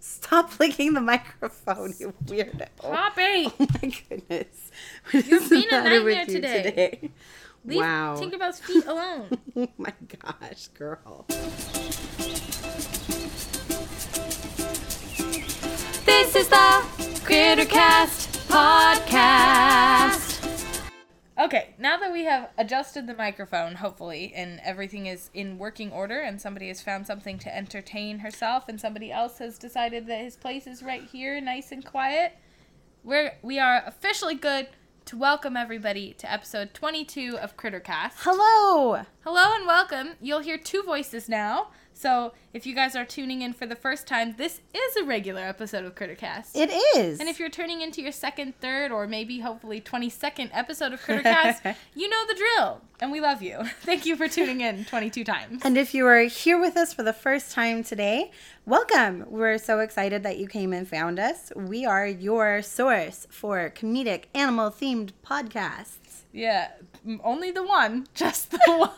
Stop licking the microphone, you weirdo. Poppy! Oh my goodness. What being the a nightmare today. Leave wow. Tinkerbell's feet alone. Oh my gosh, girl. This is the Crittercast podcast. Okay, now that we have adjusted the microphone, hopefully, and everything is in working order, and somebody has found something to entertain herself, and somebody else has decided that his place is right here, nice and quiet, we're we are officially good to welcome everybody to episode 22 of Crittercast. Hello. Hello and welcome. You'll hear two voices now. So if you guys are tuning in for the first time, this is a regular episode of Crittercast. It is. and if you're turning into your second, third, or maybe hopefully 22nd episode of Crittercast, you know the drill. And we love you. Thank you for tuning in 22 times. And if you are here with us for the first time today, welcome. We're so excited that you came and found us. We are your source for comedic animal themed podcasts. Yeah, only the one. Just the one.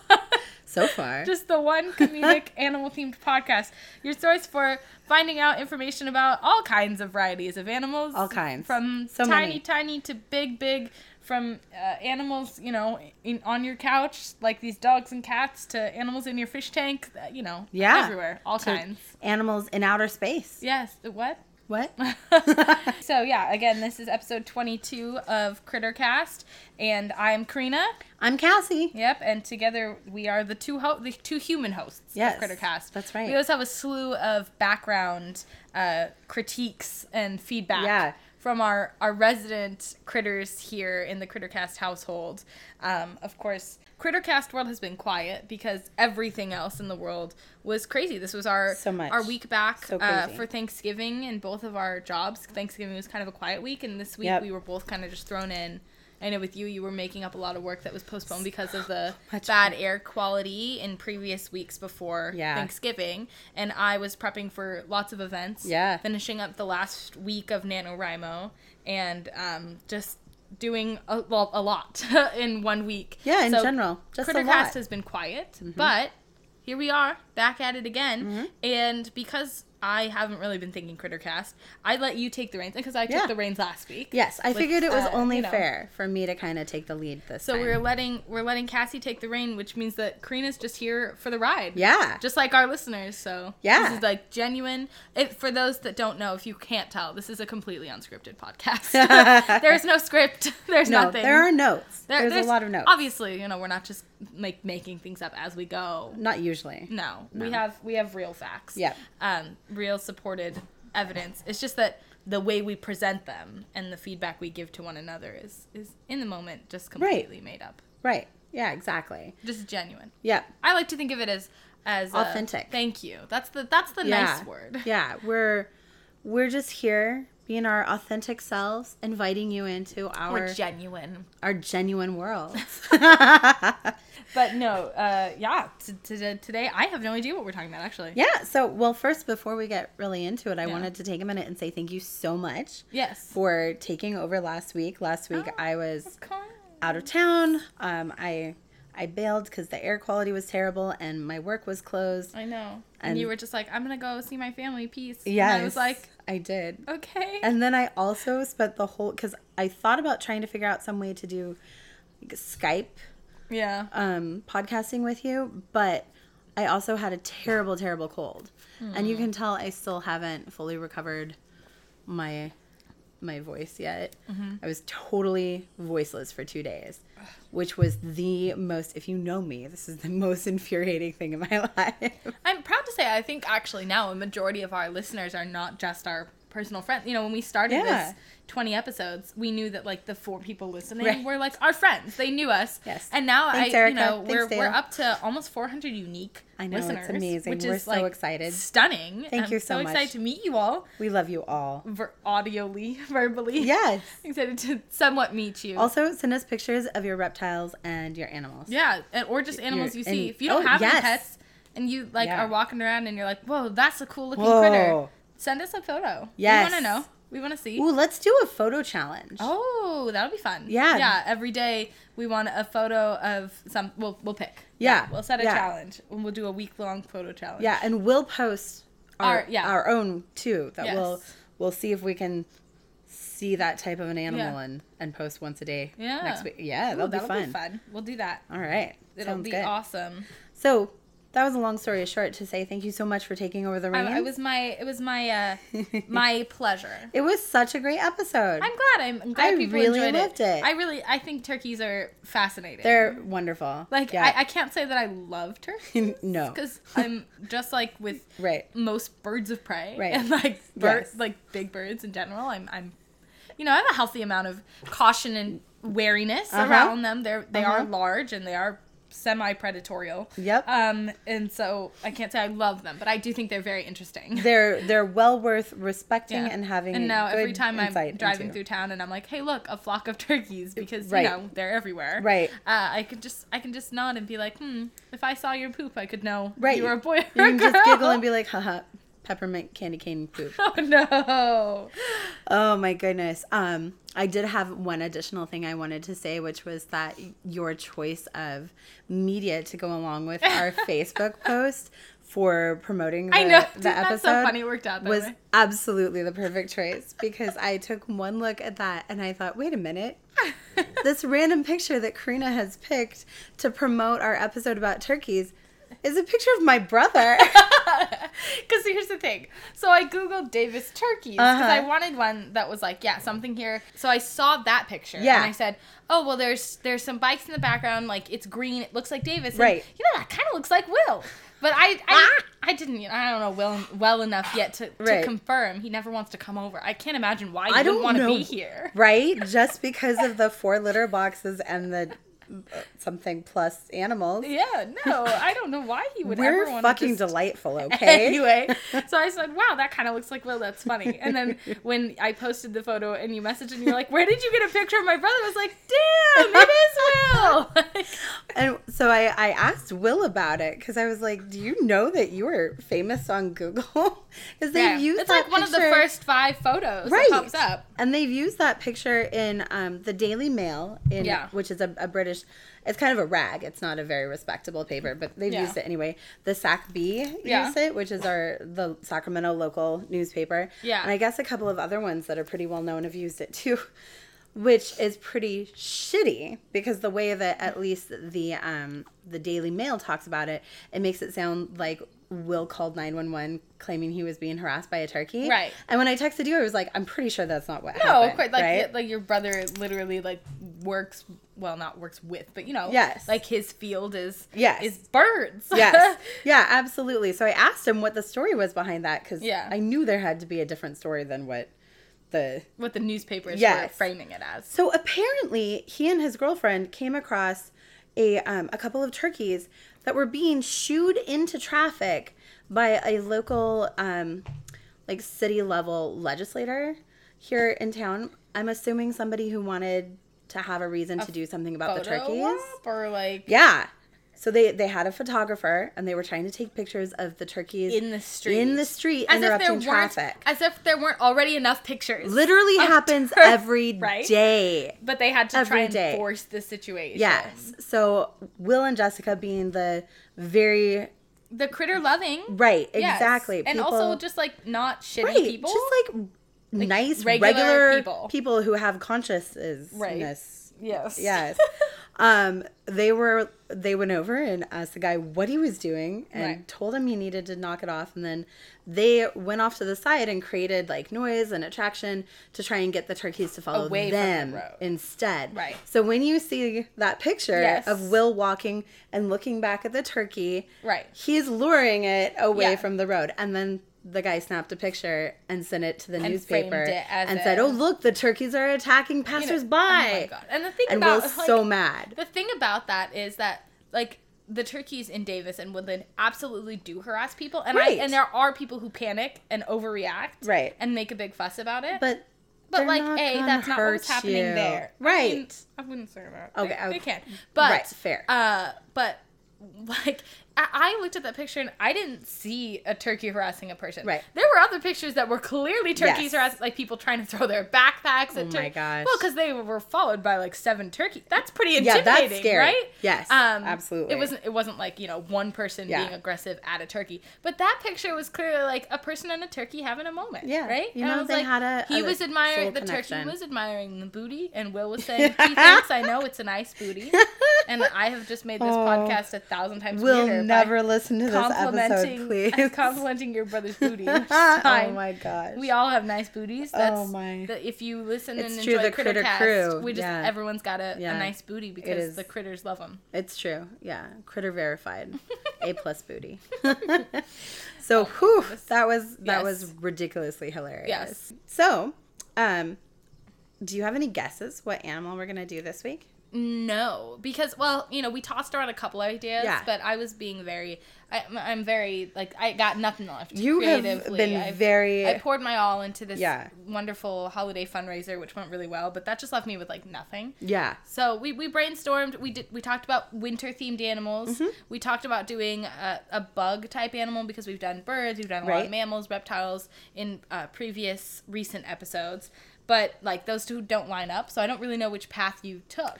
So far. Just the one comedic animal themed podcast. Your source for finding out information about all kinds of varieties of animals. All kinds. From So tiny, many. tiny to big, big. From uh, animals, you know, in, on your couch, like these dogs and cats, to animals in your fish tank, uh, you know, Yeah. everywhere, all kinds. Animals in outer space. Yes, what? What? so yeah, again, this is episode 22 of Crittercast, and I'm Karina. I'm Cassie. Yep, and together we are the two ho- the two human hosts Yes, of Crittercast. that's right. We also have a slew of background uh, critiques and feedback Yeah. From our our resident critters here in the Crittercast household. Um, of course, Crittercast world has been quiet because everything else in the world was crazy. This was our So much. our week back So uh, for Thanksgiving and both of our jobs. Thanksgiving was kind of a quiet week, and this week Yep. we were both kind of just thrown in. I know with you, you were making up a lot of work that was postponed because of the bad air quality in previous weeks before Yeah. Thanksgiving. And I was prepping for lots of events. Yeah. Finishing up the last week of NaNoWriMo and um, just doing a, well, a lot in one week. Yeah, in So general. Just a Crittercast lot. Mm-hmm. has been quiet, but here we are back at it again. And because I haven't really been thinking Crittercast, I let you take the reins because I took Yeah. the reins last week. Yes, I with, figured it was uh, only you know. fair for me to kind of take the lead this week. So time. we're letting we're letting Cassie take the rein, which means that Karina's just here for the ride. Yeah. Just like our listeners. So Yeah. this is like genuine. If for those that don't know, if you can't tell, this is a completely unscripted podcast. there's no script. There's no, nothing. there are notes. There- there's, a lot of notes. Obviously, you know, we're not just like making things up as we go. Not usually. No, we have we have real facts. Yeah. Um, real supported evidence. It's just that the way we present them and the feedback we give to one another is is in the moment just completely made up. Right. Yeah, exactly. Just genuine. Yeah. I like to think of it as as uh, Authentic. thank you. That's the that's the yeah. nice word. Yeah, we're we're just here being our authentic selves, inviting you into our We're genuine. our genuine world. But no, uh, yeah. T- t- today I have no idea what we're talking about actually. yeah, so well first before we get really into it, I Yeah. wanted to take a minute and say thank you so much Yes. for taking over last week. Last week Oh, I was out of town. Um I I bailed cuz the air quality was terrible and my work was closed. I know. And, And- you were just like, I'm gonna go see my family. Peace. Yes. And I was like, I did. okay. And then I also spent the whole because I thought about trying to figure out some way to do like, Skype yeah. um, podcasting with you, but I also had a terrible, terrible cold, and you can tell I still haven't fully recovered my my voice yet. Mm-hmm. I was totally voiceless for two days, which was the most. If you know me, this is the most infuriating thing in my life. I'm proud to say I think actually now a majority of our listeners are not just our personal friends. You know, when we started Yeah. this 20 episodes, we knew that like the four people listening Right. were like our friends. They knew us. Yes. And now Thanks, I Erica. you know, Thanks, we're we're up to almost 400 unique I know, it's amazing. Which We're is so like excited. Stunning. Thank I'm you so excited much. to meet you all We love you all. ver- audioly, verbally. Yes. excited to somewhat meet you. Also, send us pictures of your reptiles and your animals. Yeah, and, or just animals you You're- see. and- If you don't oh, have yes. any pets and you like Yeah. are walking around and you're like, "Whoa, that's a cool looking Whoa. critter." Send us a photo. Yes. We want to know. We want to see. Ooh, let's do a photo challenge. Oh, that'll be fun. Yeah. Yeah, every day we want a photo of some we'll we'll pick. Yeah, We'll set a yeah. challenge. And we'll do a week long photo challenge. Yeah, and we'll post our, Our- yeah. our own too. That Yes. we'll we'll see if we can see that type of an animal Yeah. and and post once a day Yeah. next week. Yeah, Ooh, that'll, that'll be, fun. We'll do that. All right, It'll sounds be good. awesome. So that was a long story short to say thank you so much for taking over the reins. I, it was my it was my uh my pleasure. It was such a great episode. I'm glad. I'm, I'm glad I people really enjoyed loved it. I really I think turkeys are fascinating. They're wonderful. like yeah. I, I can't say that I love turkeys no, because I'm just like with right. most birds of prey Right. and like birds Yes. like big birds in general. I'm I'm you know I have a healthy amount of caution and wariness Uh-huh. around them. They're they are Uh-huh. large and they are semi predatorial. Yep. Um and so I can't say I love them, but I do think they're very interesting. They're they're well worth respecting Yeah. and having. And now every time I'm driving into. through town and I'm like, "Hey, look, a flock of turkeys," because Right. you know they're everywhere. Right. Uh, I could just I can just nod and be like, "Hmm, if I saw your poop, I could know Right. you were a boy or You can just giggle and be like, haha, peppermint candy cane poop. "Oh no." Oh my goodness. Um, I did have one additional thing I wanted to say, which was that your choice of media to go along with our Facebook post for promoting the, I know. the That's episode so funny. It worked out was way. absolutely the perfect choice because I took one look at that and I thought, wait a minute. this random picture that Karina has picked to promote our episode about turkeys is a picture of my brother. Because here's the thing. So I googled Davis turkeys because Uh-huh. I wanted one that was like, yeah, something here. So I saw that picture. Yeah. And I said, oh well, there's there's some bikes in the background. Like it's green. It looks like Davis. And, Right. You know that kind of looks like Will. But I I, I didn't. You know, I don't know Will well enough yet to, to confirm. He never wants to come over. I can't imagine why he I don't want to be here. Right? Just because of the four litter boxes and the something plus animals. Yeah, no, I don't know why he would We're ever want fucking delightful, okay? anyway, so I said, "Wow, that kind of looks like Will. That's funny." And then when I posted the photo and you messaged and you're like, "Where did you get a picture of my brother?" I was like, "Damn, it is Will." And so I, I asked Will about it because I was like, "Do you know that you were famous on Google?" Because they've yeah, used it's like one of the first five photos right that pops up. and they've used that picture in um, the Daily Mail, in Yeah. which is a, a British. It's kind of a rag. It's not a very respectable paper, but they've Yeah. used it anyway. The Sac Bee Yeah. used it, which is our the Sacramento local newspaper. Yeah. and I guess a couple of other ones that are pretty well known have used it too. Which is pretty shitty because the way that at least the um, the Daily Mail talks about it, it makes it sound like Will called nine one one claiming he was being harassed by a turkey. Right. And when I texted you, I was like, I'm pretty sure that's not what No, happened. of course, like right? like your brother literally like works well, not works with, but you know, Yes. like his field is Yes. is birds. yes. Yeah, absolutely. So I asked him what the story was behind that because Yeah. I knew there had to be a different story than what the. what the newspapers were framing it as. So apparently, he and his girlfriend came across a um, a couple of turkeys that were being shooed into traffic by a local um, like city level legislator here in town. I'm assuming somebody who wanted to have a reason to do something about the Photo turkeys. op or like Yeah. So they they had a photographer and they were trying to take pictures of the turkeys in the street. in the street as if there interrupting traffic. as if there weren't already enough pictures. Literally happens tur- every day. right? But they had to Every try and day. force the situation. Yes. So Will and Jessica being the very The critter loving. right, Yes. exactly. And also just like not shitty right, people. just like, nice regular regular, people. people. who have consciousness. Yes. Yes. um, they were they went over and asked the guy what he was doing and Right. told him he needed to knock it off and then they went off to the side and created like noise and attraction to try and get the turkeys to follow Away the them road. instead. Right. So when you see that picture Yes. of Will walking and looking back at the turkey, Right. he's luring it away Yeah. from the road and then the guy snapped a picture and sent it to the And newspaper and said, "Oh, look, the turkeys are attacking You know, passersby." Oh my god. And the thing and about Will's like, so mad. the thing about that is that like the turkeys in Davis and Woodland absolutely do harass people, and Right. I and there are people who panic and overreact, Right. and make a big fuss about it. But But like, a that's not what's happening you. there. I, Right. mean, I wouldn't say that. Okay, they, okay. they can, but Right, fair. Uh, but like I, looked at that picture and I didn't see a turkey harassing a person. Right. There were other pictures that were clearly turkeys Yes. harassing, like people trying to throw their backpacks at Oh my turkey. gosh. Well, because they were followed by like seven turkeys. That's pretty intimidating, Yeah, that's scary. right? Yes, Um, absolutely. It wasn't. It wasn't like you know one person Yeah. being aggressive at a turkey, but that picture was clearly like a person and a turkey having a moment. Yeah. Right. You And I know, was they like, had a- He a was admiring the turkey connection. was admiring the booty, and Will was saying, "Gee, thanks. I know it's a nice booty." and I have just made this Oh. podcast a thousand times We'll weirder never listen to this complimenting episode, please. complimenting your brother's booty. oh my gosh. We all have nice booties. That's Oh my. the, if you listen It's and true, enjoy the Critter Crittercast, crew, we just yeah. everyone's got a, Yeah. a nice booty because the critters love them. It's true. Yeah. Critter verified. A plus booty. so whew, that was that Yes. was ridiculously hilarious. Yes. So, um do you have any guesses what animal we're gonna do this week? No, because well, you know, we tossed around a couple ideas, Yeah. but I was being very, I, I'm very like I got nothing left. You have been I've- very I poured my all into this Yeah. wonderful holiday fundraiser, which went really well, but that just left me with like nothing. Yeah. So we, we brainstormed. We did we talked about winter themed animals. Mm-hmm. We talked about doing a, a bug type animal because we've done birds, we've done a lot of mammals, reptiles in uh, previous recent episodes. But like those two don't line up, so I don't really know which path you took.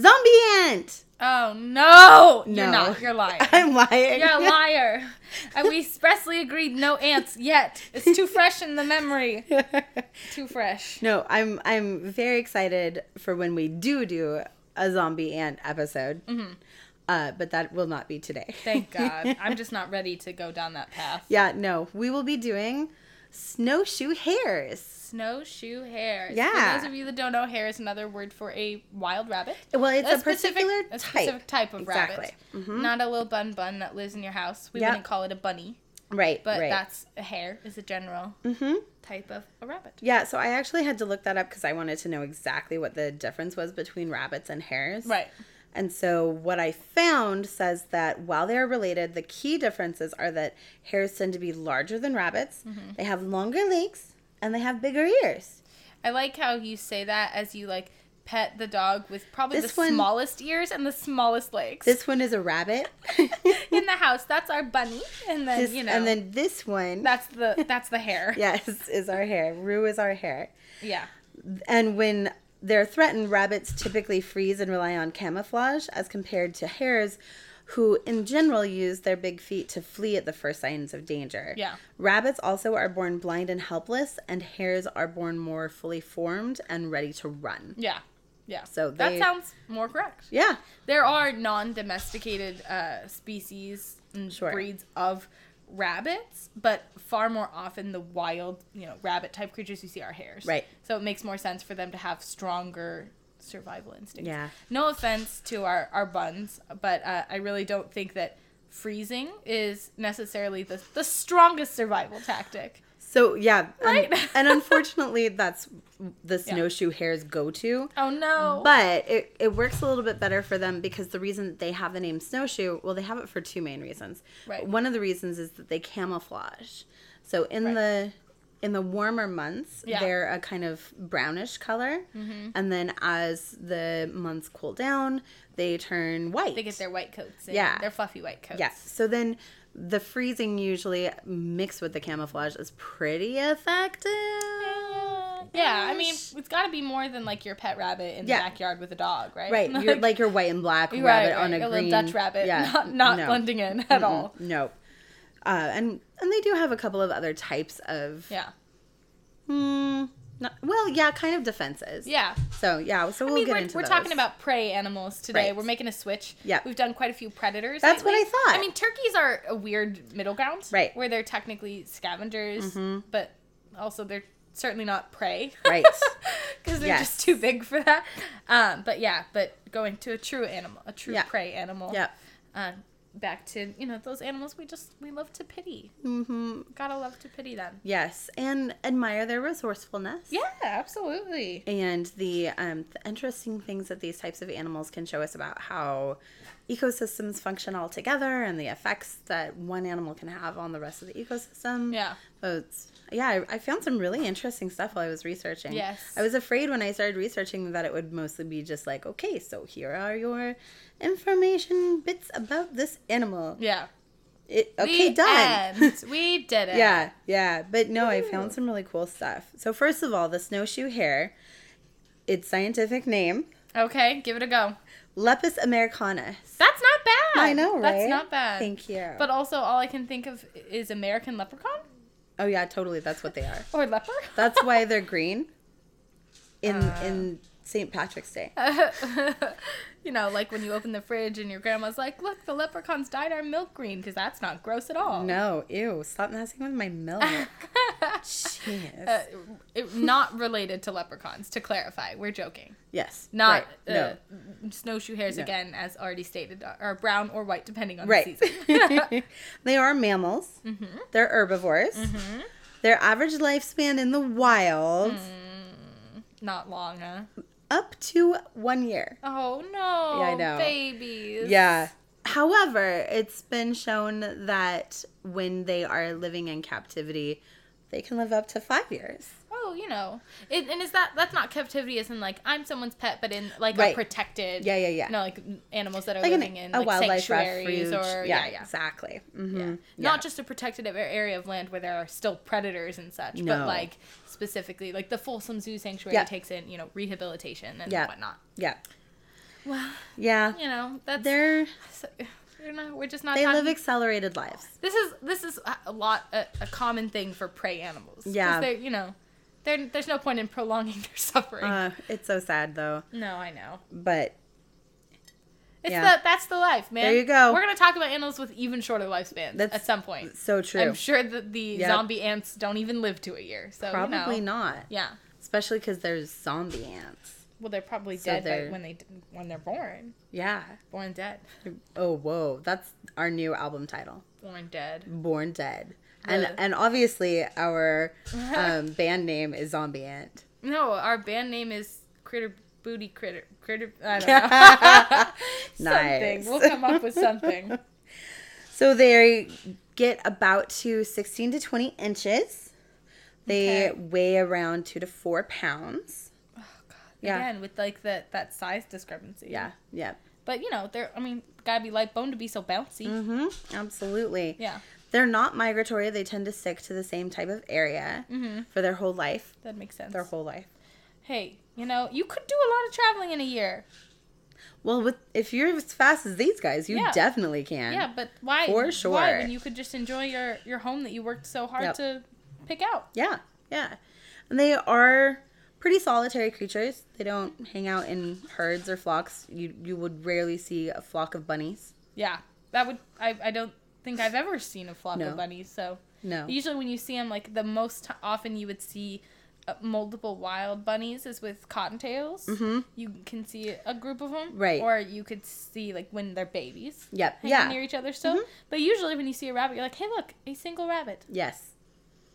Zombie ant. Oh no, you're No. not. You're lying. I'm lying. You're a liar. And we expressly agreed no ants yet. It's too fresh in the memory. Too fresh. no, I'm I'm very excited for when we do do a zombie ant episode. Mm-hmm. Uh, but that will not be today. Thank God. I'm just not ready to go down that path. Yeah, no, we will be doing snowshoe hares. Snowshoe hares. Yeah. For those of you that don't know, hare is another word for a wild rabbit. Well, it's a, specific, particular a type. specific type of Exactly. rabbit. Mhm. Not a little bun bun that lives in your house. We Yep. wouldn't call it a bunny, Right, but right. that's a hare is a general hmm type of a rabbit. Yeah, so I actually had to look that up because I wanted to know exactly what the difference was between rabbits and hares. Right. And so what I found says that while they are related, the key differences are that hares tend to be larger than rabbits, Mm-hmm. they have longer legs, and they have bigger ears. I like how you say that as you like pet the dog with probably This the one- smallest ears and the smallest legs. This one is a rabbit. in the house, that's our bunny, and then This- you know, and then this one, that's the that's the hare. yes, is our hare. Rue is our hare. Yeah. And when they're threatened, rabbits typically freeze and rely on camouflage as compared to hares who in general use their big feet to flee at the first signs of danger. Yeah. Rabbits also are born blind and helpless and hares are born more fully formed and ready to run. Yeah. Yeah. So that sounds more correct. Yeah. There are non-domesticated uh, species and Sure. breeds of rabbits, but far more often the wild, you know, rabbit type creatures you see are hares. Right. So it makes more sense for them to have stronger survival instincts. Yeah. No offense to our our buns, but uh, I really don't think that freezing is necessarily the the strongest survival tactic. So yeah, un- Right? and unfortunately that's the snowshoe hare's go to. Oh no. But it, it works a little bit better for them because the reason they have the name snowshoe, well, they have it for two main reasons. Right. One of the reasons is that they camouflage. So in Right. the in the warmer months, Yeah. they're a kind of brownish color, Mm-hmm. and then as the months cool down, they turn white. they get their white coats. Yeah. Their fluffy white coats. Yes. So then the freezing usually mixed with the camouflage is pretty effective. Yeah, I mean, it's got to be more than like your pet rabbit in Yeah. the backyard with a dog, right? Right, you're like your white and black rabbit right, on a your green little Dutch rabbit, Yeah, not not no. blending in at all. No, uh, and and they do have a couple of other types of Yeah, Hmm, not, well, yeah, kind of defenses. yeah. So yeah, so we'll mean, get we're, into we're those. talking about prey animals today. Right. We're making a switch. Yeah. we've done quite a few predators. That's what. I thought. I mean, turkeys are a weird middle ground, Right. Mm-hmm. Where they're technically scavengers, but also they're certainly not prey, Right. Because they're Yes. just too big for that. Um, but yeah, but going to a true animal, a true Yeah. prey animal. yeah. uh, back to you know those animals we just we love to pity. Mm-hmm. Gotta love to pity them. Yes, and admire their resourcefulness. Yeah, absolutely. and the um, the interesting things that these types of animals can show us about how ecosystems function all together and the effects that one animal can have on the rest of the ecosystem. Yeah. So it's yeah, I, I found some really interesting stuff while I was researching. Yes. I was afraid when I started researching that it would mostly be just like, okay, so here are your information bits about this animal. Yeah. It, okay, The done. end. we did it. Yeah, yeah. But no, I found some really cool stuff. So first of all, the snowshoe hare, its scientific name, Okay, give it a go. Lepus americanus. That's not bad. I know, right? That's not bad. Thank you. But also, all I can think of is American leprechaun oh yeah, totally. That's what they are. or leper. That's why they're green. In Uh. in St. Patrick's Day. you know, like when you open the fridge and your grandma's like, "Look, the leprechauns dyed our milk green," because that's not gross at all. No, ew! Stop messing with my milk. Uh, it, not related to leprechauns. To clarify, we're joking. yes. Not right, uh, snowshoe hares No. again, as already stated, are- are brown or white depending on Right. the season. they are mammals. Mm-hmm. They're herbivores. Their average lifespan in the wild Mm. not long, huh? up to one year. Oh no! Yeah, I know. Babies. Yeah. However, it's been shown that when they are living in captivity, they can live up to five years. Oh, you know, it, and is that that's not captivity? As in like I'm someone's pet, but in like Right. a protected. Yeah, yeah, yeah. You know, like animals that are Like an- living in a like wildlife sanctuaries refuge. or yeah, yeah, yeah. exactly. hmm Yeah. Not just a protected area of land where there are still predators and such, No. but like specifically, like the Folsom Zoo Sanctuary takes in, you know, rehabilitation and whatnot. yeah, Well, yeah. you know, that's They're so- we're not we're just not they talking. live accelerated lives. this is this is a lot a, a common thing for prey animals. Yeah. they're you know, there's no point in prolonging their suffering. Uh, it's so sad though, no, I know. but It's Yeah. the that's the life, man. There you go. We're gonna talk about animals with even shorter lifespans That's at some point. so true. I'm sure that the Yep. zombie ants don't even live to a year. So Probably you know. not, Yeah. especially because there's zombie ants. Well, they're probably So dead they're- when they when they're born. Yeah. Born dead. Oh whoa, that's our new album title. Born dead. Born Dead. And Ugh. and obviously our um, band name is Zombie Ant. No, our band name is Critter Booty Critter Critter. I don't know. something. Nice. We'll come up with something. So they get about to 16 to 20 inches. They Okay. weigh around two to four pounds. Yeah. Again, with like that that size discrepancy. Yeah, yeah. But you know, they're. I mean, gotta be light bone to be so bouncy. Mm-hmm. Absolutely. Yeah. They're not migratory. They tend to stick to the same type of area Mm-hmm. for their whole life. That makes sense. Their whole life. hey, you know, you could do a lot of traveling in a year. Well, with if you're as fast as these guys, you Yeah. definitely can. Yeah, but why? For sure. Why when you could just enjoy your your home that you worked so hard Yep. to pick out? Yeah, yeah. And they are pretty solitary creatures. They don't hang out in herds or flocks. You you would rarely see a flock of bunnies. Yeah, that would. I I don't think I've ever seen a flock No. of bunnies. So No. usually when you see them, like the most t- often you would see. Uh, multiple wild bunnies is with cottontails. Mhm. You can see a group of them, Right. Or you could see like when they're babies, Yep. hanging Yeah. near each other still. Mhm. But usually when you see a rabbit, you're like, "Hey, look, a single rabbit, Yes.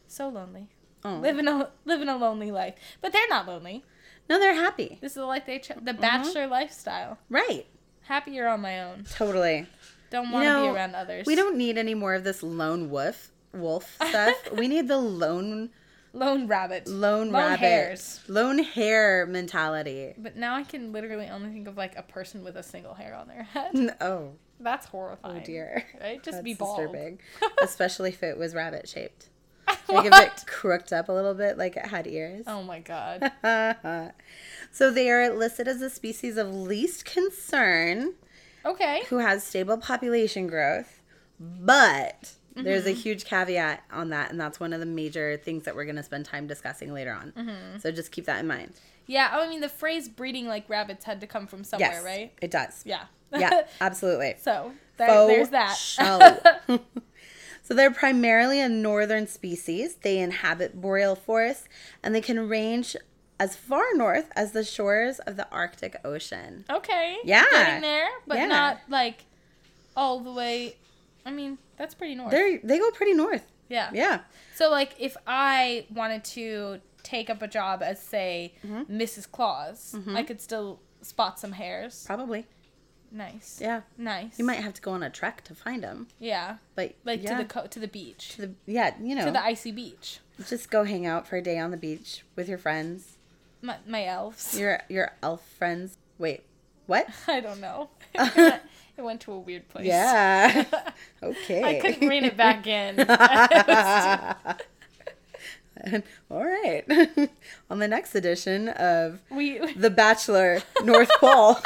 so lonely, Oh. living a living a lonely life." But they're not lonely. No, they're happy. This is the life they ch- the Mm-hmm. bachelor lifestyle. Right. Happier on my own. Totally. Don't want to know, be around others. We don't need any more of this lone wolf wolf stuff. we need the lone lone rabbit. lone, Lone rabbit hares. lone hair mentality. But now I can literally only think of like a person with a single hair on their head. N- Oh, That's horrifying. oh dear. Right? Just That's be bald. disturbing. Especially if it was rabbit shaped. Like if it crooked up a little bit, like it had ears. Oh my god. so they are listed as a species of least concern Okay. who has stable population growth, but there's Mm-hmm. a huge caveat on that, and that's one of the major things that we're going to spend time discussing later on. Mm-hmm. So just keep that in mind. Yeah, I mean the phrase breeding like rabbits had to come from somewhere, yes, right? it does. Yeah. Yeah, absolutely. so there, there's that. So they're primarily a northern species. They inhabit boreal forests, and they can range as far north as the shores of the Arctic Ocean. okay. Yeah. Getting there, but Yeah. not like all the way. I mean, that's pretty north. They they go pretty north. yeah. Yeah. So like if I wanted to take up a job as say Mm-hmm. Mrs. Claus, I could still spot some hares. Probably. Nice. Yeah. Nice. You might have to go on a trek to find them, Yeah. but Like yeah, to the co- to the beach. to the yeah, you know, To the icy beach. just go hang out for a day on the beach with your friends, My, my elves. your your elf friends. Wait, what? I don't know. it, went, to a weird place. Yeah. Okay. I couldn't rein it back in. All right. on the next edition of we The Bachelor North Pole.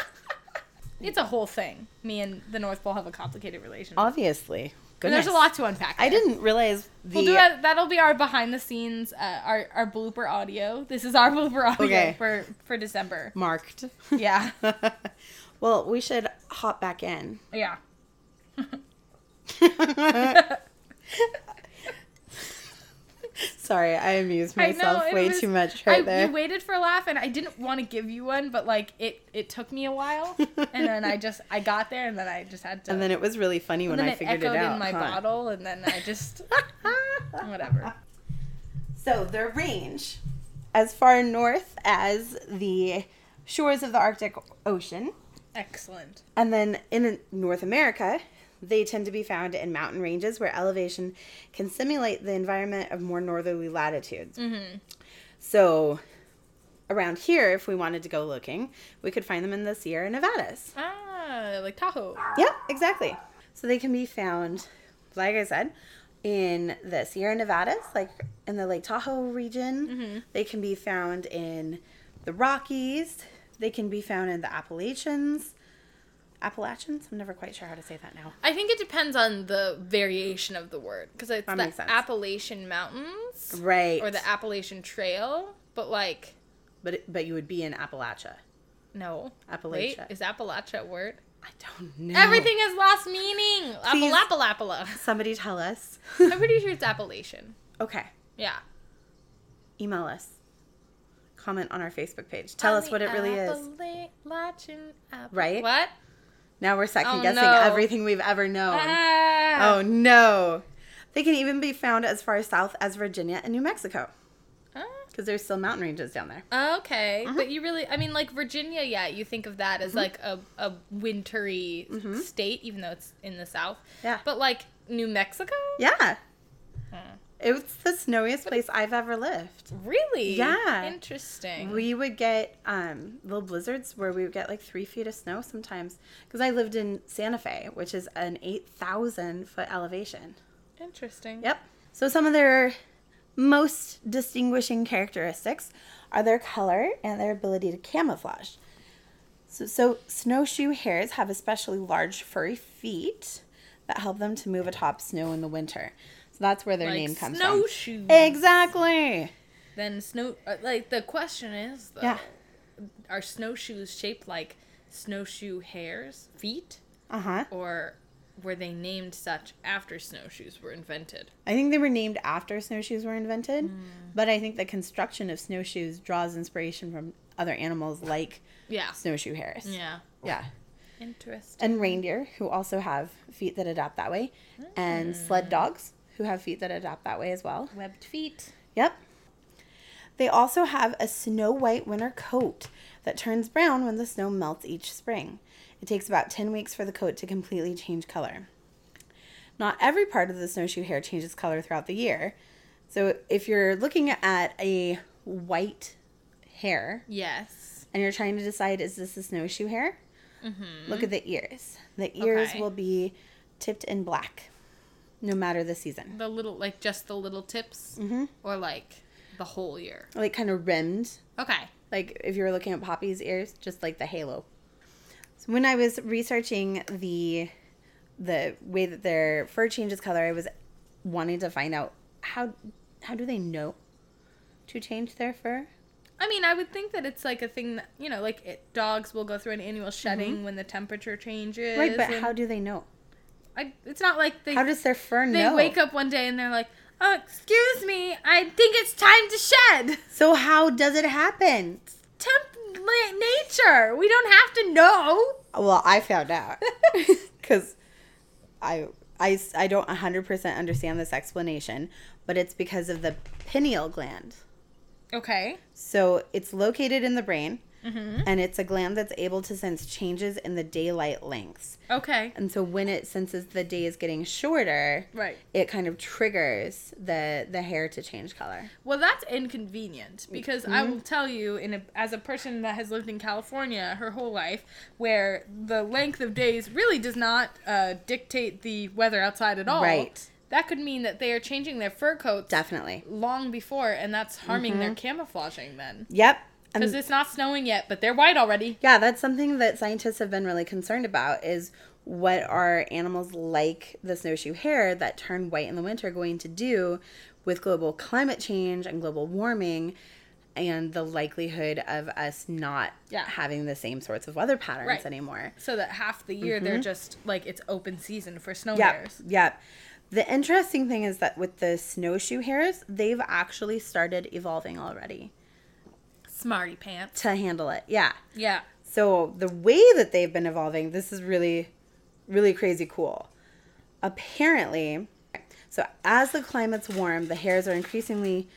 It's a whole thing. Me and the North Pole have a complicated relationship. Obviously. And there's a lot to unpack. I didn't realize the We'll do a, that'll be our behind the scenes, uh, our our blooper audio. This is our blooper audio Okay. for for December. marked. Yeah, well, we should hop back in. yeah. Sorry, I amused I myself know, way was- too much I, right there. You waited for a laugh, and I didn't want to give you one, but like it it took me a while, and then I just I got there, and then I just had to. and then it was really funny when and then I it figured echoed it out. in my huh? bottle, and then I just whatever. So their range, as far north as the shores of the Arctic Ocean, Excellent. and then in North America, they tend to be found in mountain ranges where elevation can simulate the environment of more northerly latitudes. Mm-hmm. So around here, if we wanted to go looking, we could find them in the Sierra Nevadas. Ah, like Tahoe. Yep, exactly. So they can be found, like I said, in the Sierra Nevadas, like in the Lake Tahoe region. They can be found in the Rockies. They can be found in the Appalachians. Appalachians? I'm never quite sure how to say that now. I think it depends on the variation of the word because it's That the. Appalachian Mountains Right. or the Appalachian Trail, but like but it, but you would be in Appalachia. no. Appalachia. Wait, is Appalachia a word? I don't know. Everything has lost meaning. Appalapalapala. Somebody tell us. I'm pretty sure it's Appalachian. okay. Yeah. Email us. Comment on our Facebook page. Tell us what it really is. Appalachian Appa- Right? What? Now we're second Oh, guessing no. everything we've ever known. Ah. Oh no. They can even be found as far south as Virginia and New Mexico Ah. because there's still mountain ranges down there. Okay, Uh-huh. but you really, I mean, like Virginia, yeah, you think of that as Mm-hmm. like a, a wintry state, even though it's in the south. Yeah. But like New Mexico? Yeah. Hmm. It was the snowiest place I've ever lived. Really? Yeah. Interesting. We would get um, little blizzards where we would get like three feet of snow sometimes because I lived in Santa Fe, which is an 8,000 foot elevation. Interesting. Yep. So some of their most distinguishing characteristics are their color and their ability to camouflage. So, so snowshoe hares have especially large furry feet that help them to move atop snow in the winter. So that's where their Like name comes snowshoes. from. Exactly. Then snow, uh, like the question is, though, Yeah. are snowshoes shaped like snowshoe hares' feet, Uh huh. or were they named such after snowshoes were invented? I think they were named after snowshoes were invented, but I think the construction of snowshoes draws inspiration from other animals like Yeah. snowshoe hares. Yeah. Yeah. Interesting. and reindeer who also have feet that adapt that way, and sled dogs who have feet that adapt that way as well. Webbed feet. Yep. They also have a snow white winter coat that turns brown when the snow melts each spring. It takes about 10 weeks for the coat to completely change color. Not every part of the snowshoe hare changes color throughout the year. So if you're looking at a white hare. Yes. and you're trying to decide is this a snowshoe hare? Mm-hmm. Look at the ears. The ears Okay. will be tipped in black, no matter the season. The little, like just the little tips, Mm-hmm. or like the whole year. Like kind of rimmed, Okay. like if you were looking at Poppy's ears, just like the halo. So when I was researching the the way that their fur changes color, I was wanting to find out how how do they know to change their fur? I mean, I would think that it's like a thing that you know, like it, dogs will go through an annual shedding when the temperature changes. Mm-hmm. Right, but how do they know? I, it's not like they How does their fur they know? They wake up one day and they're like, "Oh, excuse me, I think it's time to shed." So how does it happen? Temp nature. We don't have to know. Well, I found out because I, I, I don't 100% understand this explanation, but it's because of the pineal gland. Okay. So it's located in the brain, Mm-hmm. and it's a gland that's able to sense changes in the daylight lengths. Okay. And so when it senses the day is getting shorter, Right. it kind of triggers the the hair to change color. Well, that's inconvenient because I mm-hmm. will tell you, in a, as a person that has lived in California her whole life, where the length of days really does not uh, dictate the weather outside at all. Right. That could mean that they are changing their fur coats Definitely. long before, and that's harming their mm-hmm. camouflaging then. Yep. Because it's not snowing yet, but they're white already. yeah, that's something that scientists have been really concerned about is what are animals like the snowshoe hare that turn white in the winter going to do with global climate change and global warming and the likelihood of us not Yeah. having the same sorts of weather patterns Right. anymore. So that half the year they're mm-hmm. just like it's open season for snow Yep. hares. Yep. The interesting thing is that with the snowshoe hares, they've actually started evolving already Smarty pants. to handle it. Yeah. Yeah. So the way that they've been evolving, this is really, really crazy cool. Apparently, so as the climate's warm, the hares are increasingly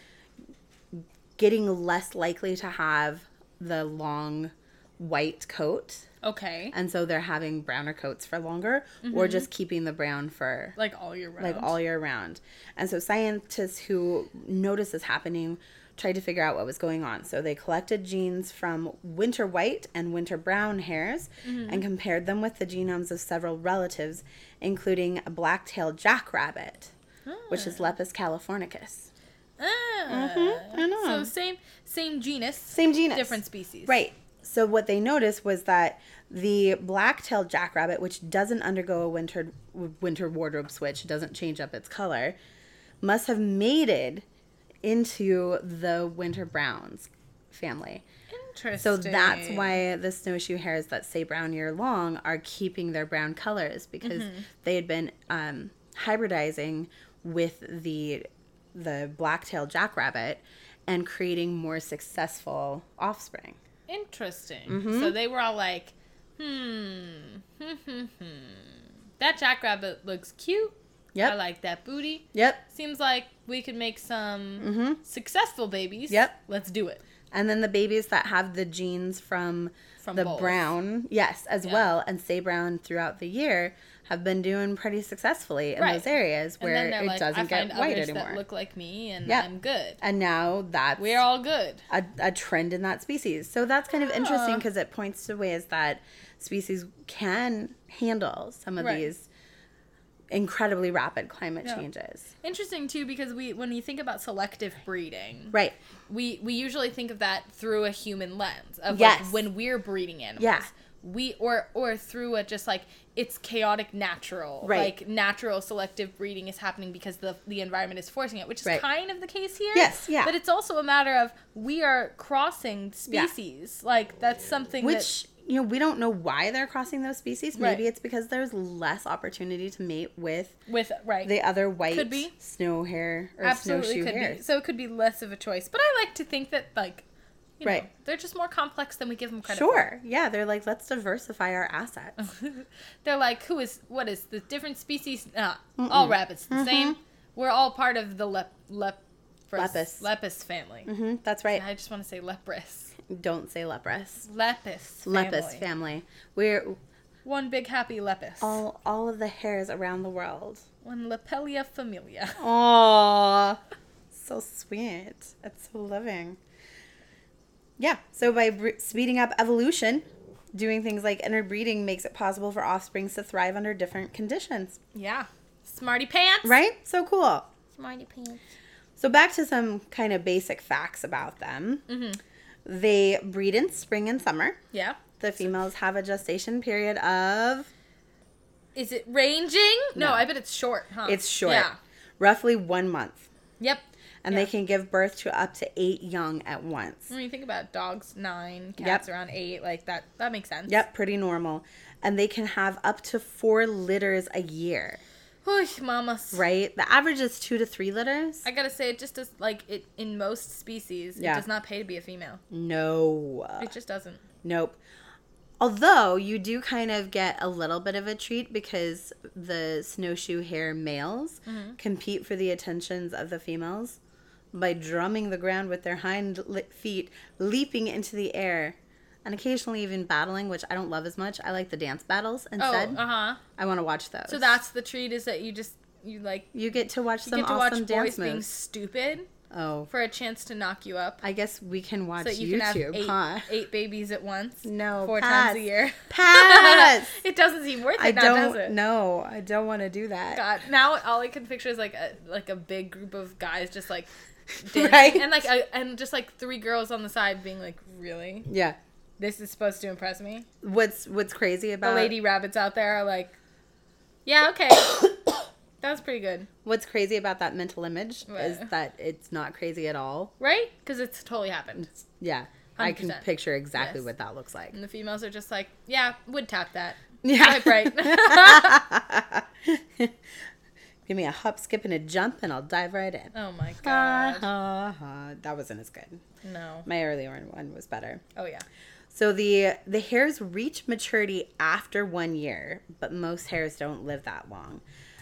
getting less likely to have the long white coat. Okay. And so they're having browner coats for longer or mm-hmm. just keeping the brown fur Like all year round. like all year round. And so scientists who notice this happening tried to figure out what was going on. So they collected genes from winter white and winter brown hares mm-hmm. and compared them with the genomes of several relatives, including a black-tailed jackrabbit, which is ah. Lepus californicus. Ah. Mm-hmm. I know. So same same genus, Same genus. different species. Right. So what they noticed was that the black-tailed jackrabbit, which doesn't undergo a winter winter wardrobe switch, doesn't change up its color, must have mated into the winter browns family. Interesting. So that's why the snowshoe hares that stay brown year long are keeping their brown colors because they had been um, hybridizing with the the black-tailed jackrabbit and creating more successful offspring. Interesting. Mm-hmm. So they were all like, hmm, hmm, hmm, hmm. That jackrabbit looks cute. Yep. I like that booty. Yep. Seems like we could make some successful babies. Mm-hmm. Yep. Let's do it. And then the babies that have the genes from, From the both. brown, yes, as Yeah. well, and stay brown throughout the year, have been doing pretty successfully in Right. those areas where it like, doesn't get white anymore. that look like me and Yeah. I'm good. and now that's We're all good. a, a trend in that species. So that's kind of interesting Ah. because it points to ways that species can handle some of Right. these incredibly rapid climate Yeah. changes. Interesting too because we when you think about selective breeding, Right. we we usually think of that through a human lens of Yes. like when we're breeding animals. Yeah. We or or through a just like it's chaotic natural. Right. Like natural selective breeding is happening because the the environment is forcing it, which is Right. kind of the case here. Yes, yeah. But it's also a matter of we are crossing Yeah. species. Like that's something Which you know we don't know why they're crossing those species. Right. Maybe it's because there's less opportunity to mate with with right. the other white Could be. snow hare or Absolutely snowshoe could be. So it could be less of a choice. But I like to think that like you know, Right. they're just more complex than we give them credit for. Sure. Yeah, they're like, let's diversify our assets. they're like, who is what is the different species? Uh, all rabbits the same. We're all part of the lep lep Lepus. lepus family. hmm that's right. I just want to say leprous. Don't say leprous. Lepus. Family. Lepus family. We're One big happy lepus. all all of the hares around the world. One Lepelia familia. Aww. so sweet. It's so loving. Yeah. So by bre- speeding up evolution, doing things like interbreeding makes it possible for offsprings to thrive under different conditions. Yeah. Smarty pants. Right? So cool. Smarty pants. So back to some kind of basic facts about them. Mm-hmm. They breed in spring and summer. Yeah. The females have a gestation period of Is it ranging? No, No. I bet it's short, huh? it's short, Yeah. roughly one month, Yep. and Yeah. they can give birth to up to eight young at once. When you think about dogs, nine, cats Yep. around eight, like that, that makes sense. Yep, pretty normal, and they can have up to four litters a year. Whew, mamas. Right? The average is two to three litters. I gotta say, it just does like it in most species. Yeah. It does not pay to be a female. No, It just doesn't. nope. Although you do kind of get a little bit of a treat because the snowshoe hare males mm-hmm. compete for the attentions of the females by drumming the ground with their hind feet, leaping into the air and occasionally even battling, which I don't love as much. I like the dance battles instead. Oh, instead. uh huh. I want to watch those. So that's the treat is that you just you like you get to watch you some get to awesome watch dance boys being stupid Oh, for a chance to knock you up. I guess we can watch So you can have eight, huh? eight babies at once. No, four pass. times a year. Pass. it doesn't seem worth it I now, don't it? know. I don't want to do that. God, now all I can picture is like a like a big group of guys just like dancing, Right. and like a, and just like three girls on the side being like, really, Yeah. This is supposed to impress me. What's What's crazy about The lady rabbits out there are like, yeah, okay, that was pretty good, What's crazy about that mental image is that it's not crazy at all. right? Because it's totally happened. Yeah, I can picture exactly Yes. what that looks like. And the females are just like, yeah, would tap that. Yeah, right. Give me a hop, skip, and a jump, and I'll dive right in. oh my Ha, god, ha, ha. That wasn't as good. no. My earlier one was better. Oh yeah. So the the hares reach maturity after one year, but most hares don't live that long.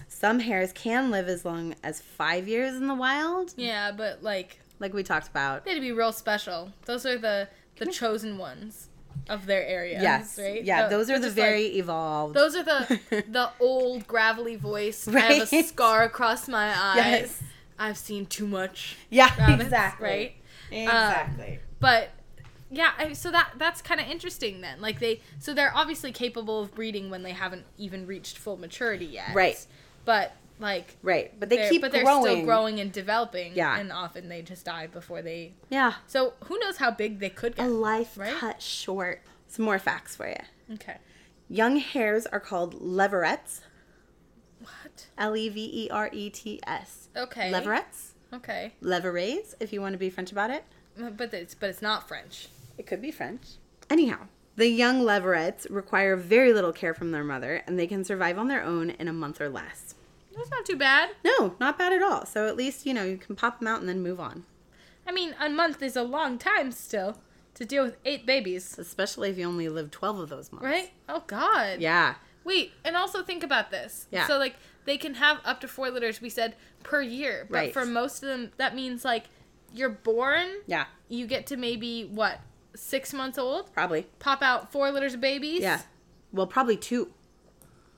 Some hares can live as long as five years in the wild, Yeah, but like like we talked about. they'd be real special. Those are the the chosen ones of their area. Yes, right. yeah, Tho- those are the just, like, very evolved. Those are the the old gravelly voice. Right? I have a scar across my eyes. Yes. I've seen too much. yeah, rabbits, exactly. Right. Exactly. Um, but yeah, I, so that that's kind of interesting then. Like they, so they're obviously capable of breeding when they haven't even reached full maturity yet. Right. But like right, but they keep but they're growing. still growing and developing. Yeah. And often they just die before they. Yeah, So who knows how big they could get? a life Right? cut short. Some more facts for you. Okay. Young hares are called leverets. What? L e v e r e t s. Okay. Leverets. Okay. Leverets, if you want to be French about it. But it's but it's not French. It could be French. Anyhow, the young leverets require very little care from their mother, and they can survive on their own in a month or less. That's not too bad. No, not bad at all. So at least, you know, you can pop them out and then move on. I mean, a month is a long time still to deal with eight babies, Especially if you only live 12 of those months. right? Oh God. Yeah. Wait, and also think about this. Yeah. So like they can have up to four litters. We said per year, but Right. for most of them, that means like you're born, Yeah. you get to maybe what six months old, Probably. pop out four litters of babies. Yeah. Well, probably two.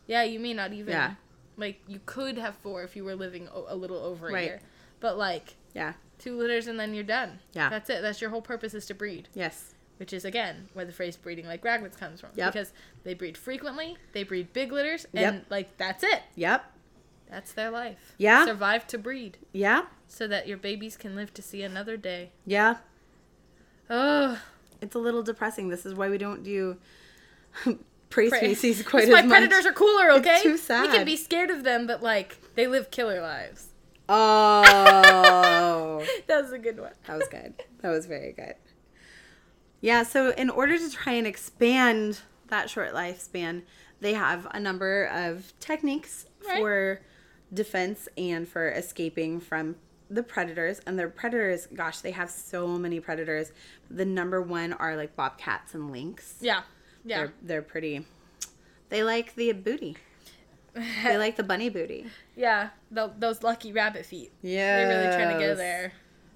Yeah, you may not even. Yeah. Like you could have four if you were living o- a little over a Right. year, but like Yeah. two litters and then you're done. Yeah. That's it. That's your whole purpose is to breed. Yes. which is again where the phrase breeding like rabbits comes from. Yep. Because they breed frequently, they breed big litters, and Yep. like that's it. Yep. That's their life. Yeah. Survive to breed Yeah. so that your babies can live to see another day. Yeah. Oh, It's a little depressing. This is why we don't do prey species quite That's why as much. predators are cooler, okay? It's too We can be scared of them, but like they live killer lives. Oh. That was a good one. That was good. That was very good. Yeah, so in order to try and expand that short lifespan, they have a number of techniques Right. for defense and for escaping from the predators. And their predators, gosh, they have so many predators. The number one are like bobcats and lynx. Yeah. Yeah. They're they're pretty they like the booty. They like the bunny booty. yeah. Tho- those lucky rabbit feet. Yeah. They're really trying to get there.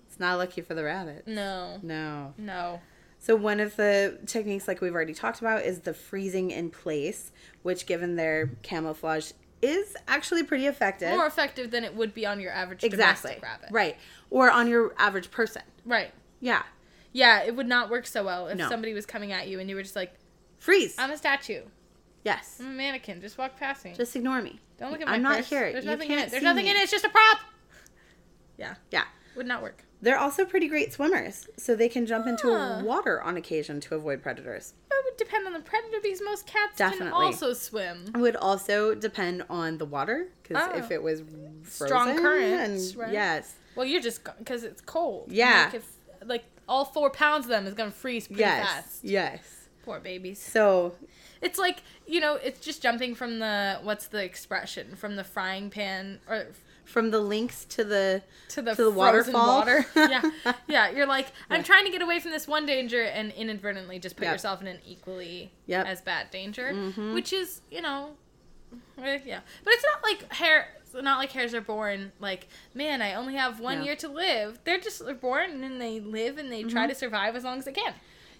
It's not lucky for the rabbit. No. No. No. So one of the techniques, like we've already talked about, is the freezing in place, which, given their camouflage, is actually pretty effective. More effective than it would be on your average exactly. domestic rabbit. Right. Or on your average person. Right. Yeah. Yeah, it would not work so well if No. somebody was coming at you and you were just like, Freeze. I'm a statue. yes. I'm a mannequin. Just walk past me. Just ignore me. Don't look at my I'm not purse. here. There's You nothing in it. There's nothing me. in it. It's just a prop. Yeah. Yeah. Would not work. They're also pretty great swimmers, so they can jump into water on occasion to avoid predators. Would depend on the predator because most cats can also swim. It would also depend on the water, because Oh. if it was Strong frozen currents, and- right? Yes. Well, you're just because it's cold. Yeah. Like, if, like all four pounds of them is gonna freeze pretty Yes. fast. Yes. Poor babies. So It's like you know, it's just jumping from the what's the expression from the frying pan or from the lynx to the to the, To the waterfall. water. yeah, yeah. You're like, I'm trying to get away from this one danger, and inadvertently just put Yep. yourself in an equally Yep. as bad danger, Mhm. which is, you know, eh, yeah. But it's not like hare. Not like hares are born like, man, I only have one No. year to live. They're just they're born and then they live and they try Mhm. to survive as long as they can.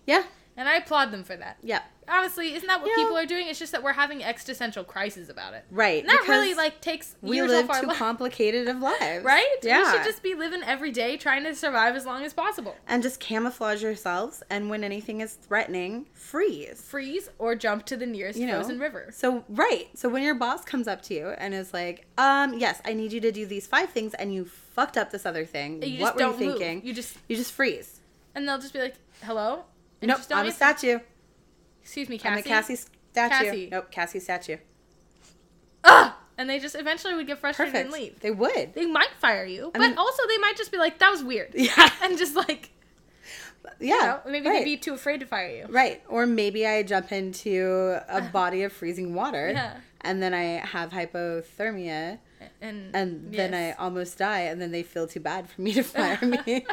Yeah. And I applaud them for that. Yeah. Honestly, isn't that what people are doing? It's just that we're having existential crises about it. Right. And that really like takes we years live off our too life. complicated of lives. Right? Yeah. We should just be living every day trying to survive as long as possible. and just camouflage yourselves and when anything is threatening, freeze. Freeze or jump to the nearest You know. frozen river. So right. So when your boss comes up to you and is like, um, yes, I need you to do these five things and you fucked up this other thing. You what just were don't you move. thinking? You just You just freeze. and they'll just be like, "Hello." And nope, I'm a statue. Excuse me, Cassie. Cassie statue. Cassie. Nope, Cassie statue. Ugh! And they just eventually would get frustrated Perfect. and leave. They would. They might fire you, I but mean- also they might just be like, "That was weird," Yeah. and just like, Yeah. you know, maybe right. they'd be too afraid to fire you. Right. Or maybe I jump into a body of freezing water. Yeah. And then I have hypothermia And and then I almost die and then they feel too bad for me to fire me.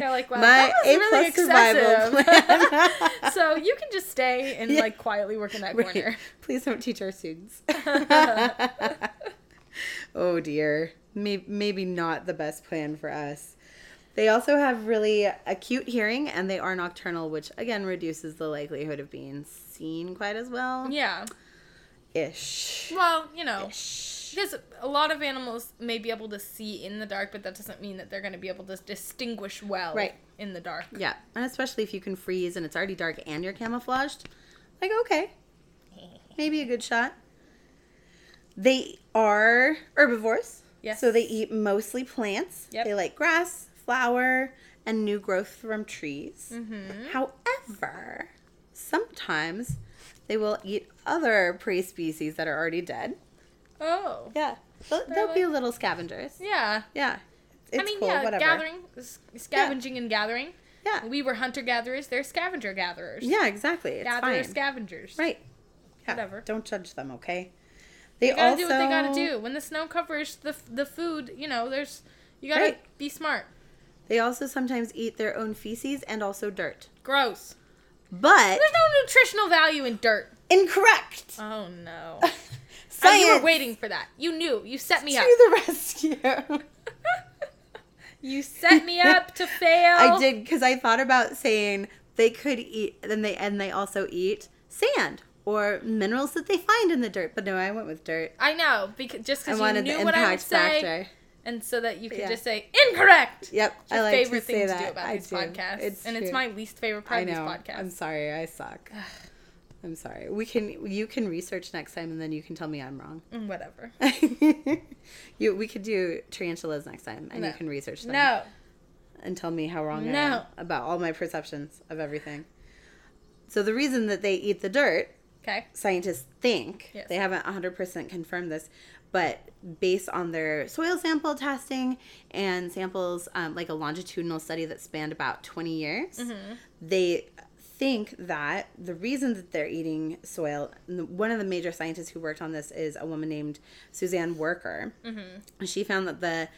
They're like, "Well, My A really plus survival plan. so you can just stay and Yeah. like quietly work in that Right. corner. Please don't teach our students. oh dear. Maybe, maybe not the best plan for us. They also have really acute hearing and they are nocturnal, which again reduces the likelihood of being seen quite as well. Yeah. Ish. Well, you know, Ish. because a lot of animals may be able to see in the dark, but that doesn't mean that they're going to be able to distinguish well Right. in the dark. Yeah, and especially if you can freeze and it's already dark and you're camouflaged, like okay, maybe a good shot. They are herbivores. Yes. So they eat mostly plants. Yep. They like grass, flower, and new growth from trees. Mm-hmm. However, sometimes they will eat other prey species that are already dead. Oh. Yeah. They'll, they'll be little scavengers. Yeah. Yeah. It's I mean, cool, yeah, whatever. gathering, scavenging and gathering. Yeah. We were hunter gatherers. They're scavenger gatherers. Yeah, exactly. It's Gatherer fine. scavengers. Right. Yeah. Whatever. Don't judge them, okay? They, They gotta also do what they gotta do. When the snow covers the the food, you know, there's you gotta Right. be smart. They also sometimes eat their own feces and also dirt. Gross. But There's no nutritional value in dirt. incorrect. Oh no. Oh, Science you were waiting for that. You knew. You set me to up. the rescue. You set me up to fail. I did because I thought about saying they could eat, and they and they also eat sand or minerals that they find in the dirt. But no, I went with dirt. I know because just because you knew the what I would say, factor. And so that you could Yeah. just say incorrect. Yep, It's I like favorite to thing say to do about I these do. podcasts, It's and it's my least favorite part I of these know. podcasts. I'm sorry. I suck. I'm sorry. We can. You can research next time, and then you can tell me I'm wrong. Mm, Whatever. you. We could do tarantulas next time, and No. you can research them. No. and tell me how wrong I am about all my perceptions of everything. So the reason that they eat the dirt, Okay. scientists think, Yes. they haven't 100% confirmed this, but based on their soil sample testing and samples, um, like a longitudinal study that spanned about 20 years, Mm-hmm. they think that the reason that they're eating soil, one of the major scientists who worked on this is a woman named Suzanne Worker. Mm-hmm. She found that the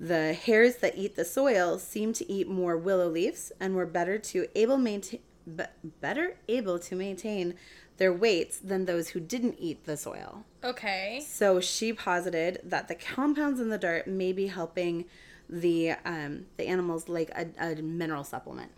the hares that eat the soil seem to eat more willow leaves and were better to able maintain be, better able to maintain their weights than those who didn't eat the soil. Okay. So she posited that the compounds in the dirt may be helping the um, the animals like a, a mineral supplement.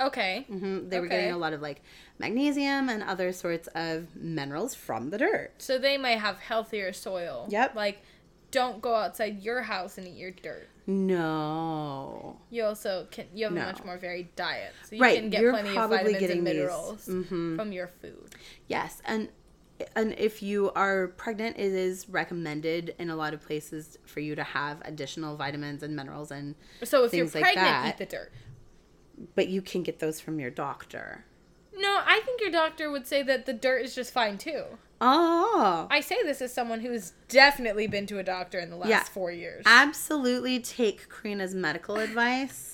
Okay. hmm They were getting a lot of like magnesium and other sorts of minerals from the dirt. So they might have healthier soil. Yep. Like, don't go outside your house and eat your dirt. No. You also can. You have No. a much more varied diet, so you Right, can get you're plenty of probably vitamins getting and minerals Mhm. from your food. Yes, and and if you are pregnant, it is recommended in a lot of places for you to have additional vitamins and minerals, and So if Things you're like pregnant, that. eat the dirt. but you can get those from your doctor. No, I think your doctor would say that the dirt is just fine too. Oh, I say this as someone who's definitely been to a doctor in the last Yeah. four years. absolutely take Karina's medical advice.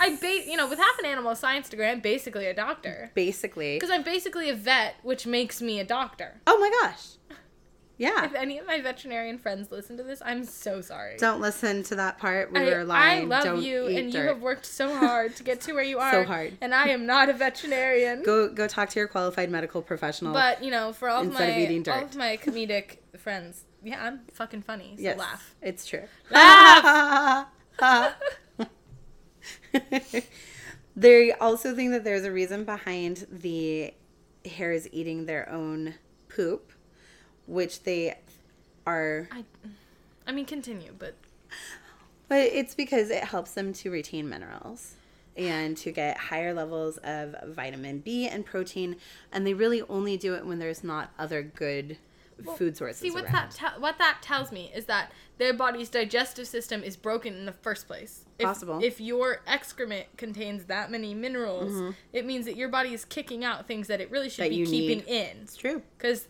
I ba- you know, with half an animal science degree, I'm basically a doctor Basically, because I'm basically a vet, which makes me a doctor. oh my gosh, yeah. If any of my veterinarian friends listen to this, I'm so sorry. Don't listen to that part. We I, were lying. I love Don't you, and you have worked so hard to get to where you are. So hard. And I am not a veterinarian. Go go talk to your qualified medical professional. But you know, for all of my of all of my comedic friends, yeah, I'm fucking funny. So yes, laugh. It's true. Laugh. They also think that there's a reason behind the hares eating their own poop, which they are. I, I mean, continue, but But it's because it helps them to retain minerals and to get higher levels of vitamin B and protein. And they really only do it when there's not other good food sources. see what around. that te- what that tells me is that their body's digestive system is broken in the first place. If, Possible. If your excrement contains that many minerals, it means that your body is kicking out things that it really should Mm-hmm. That be keeping need. in. It's true. Because,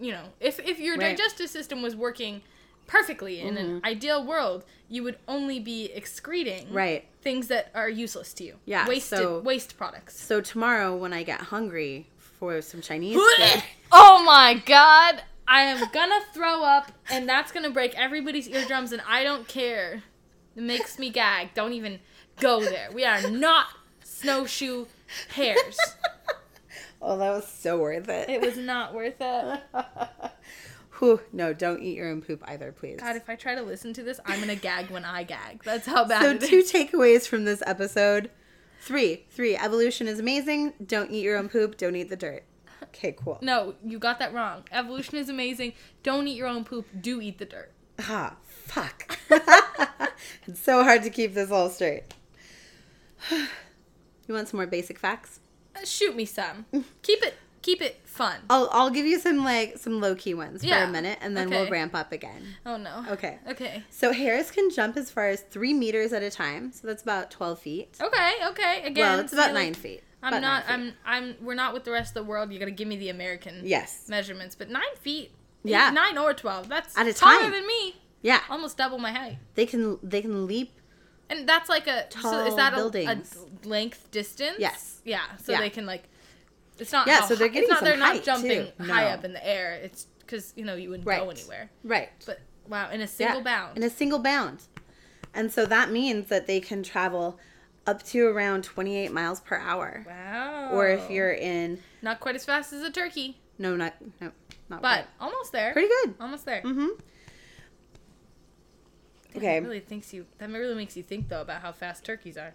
you know, if, if your Right. digestive system was working perfectly in an ideal world, you would only be excreting Mm-hmm. Right. things that are useless to you. Yeah, Wasted, so- waste products. So tomorrow, when I get hungry for some Chinese food, oh my god! I am gonna throw up, and that's gonna break everybody's eardrums, and I don't care. It makes me gag. Don't even go there. We are not snowshoe hares. oh, that was so worth it. It was not worth it. Whew, no, don't eat your own poop either, please. God, if I try to listen to this, I'm gonna gag when I gag. That's how bad So two takeaways from this episode. Three, three. Evolution is amazing. Don't eat your own poop. Don't eat the dirt. Okay, cool. No, you got that wrong. Evolution is amazing. Don't eat your own poop. Do eat the dirt. Ah, fuck. it's so hard to keep this all straight. you want some more basic facts? Uh, shoot me some. Keep it, keep it fun. I'll I'll give you some like some low key ones for a minute, and then we'll ramp up again. Oh no. Okay. Okay. So hares can jump as far as three meters at a time. So that's about twelve feet. Okay. Okay. Again. well, it's about nine feet. I'm About not. I'm. I'm. We're not with the rest of the world. You gotta give me the American Yes. measurements. But nine feet. Yeah. Nine or twelve. That's At a taller time. than me. Yeah. Almost double my height. They can they can leap. And that's like a. so Tall is that a, a length distance? Yes. Yeah. So Yeah. they can like. It's not. Yeah, so they're getting It's not. some They're not jumping too. high No. up in the air. It's because you know you wouldn't Right. go anywhere. Right. But wow, in a single Yeah, bound. In a single bound. And so that means that they can travel up to around 28 miles per hour. wow. Or if you're in not quite as fast as a turkey, no not no not but quite. almost there. pretty good. Almost there. Mm Mhm. Okay. That really thinks you. That really makes you think though about how fast turkeys are.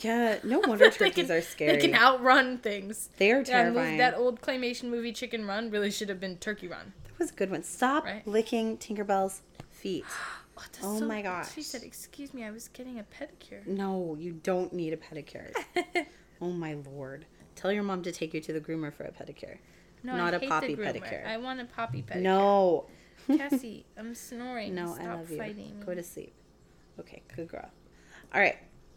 Yeah, no wonder turkeys can- are scary. They can outrun things. They are terrifying. that old claymation movie Chicken Run really should have been Turkey Run. That was a good one. Stop Right? licking Tinkerbell's feet. Oh, Oh my gosh. She said, "Excuse me, I was getting a pedicure." No, you don't need a pedicure. oh my lord. Tell your mom to take you to the groomer for a pedicure. no, Not I a poppy pedicure. I want a poppy pedicure. No. Cassie, I'm snoring. No, Stop I love you. Go to sleep. Okay, good girl. All right.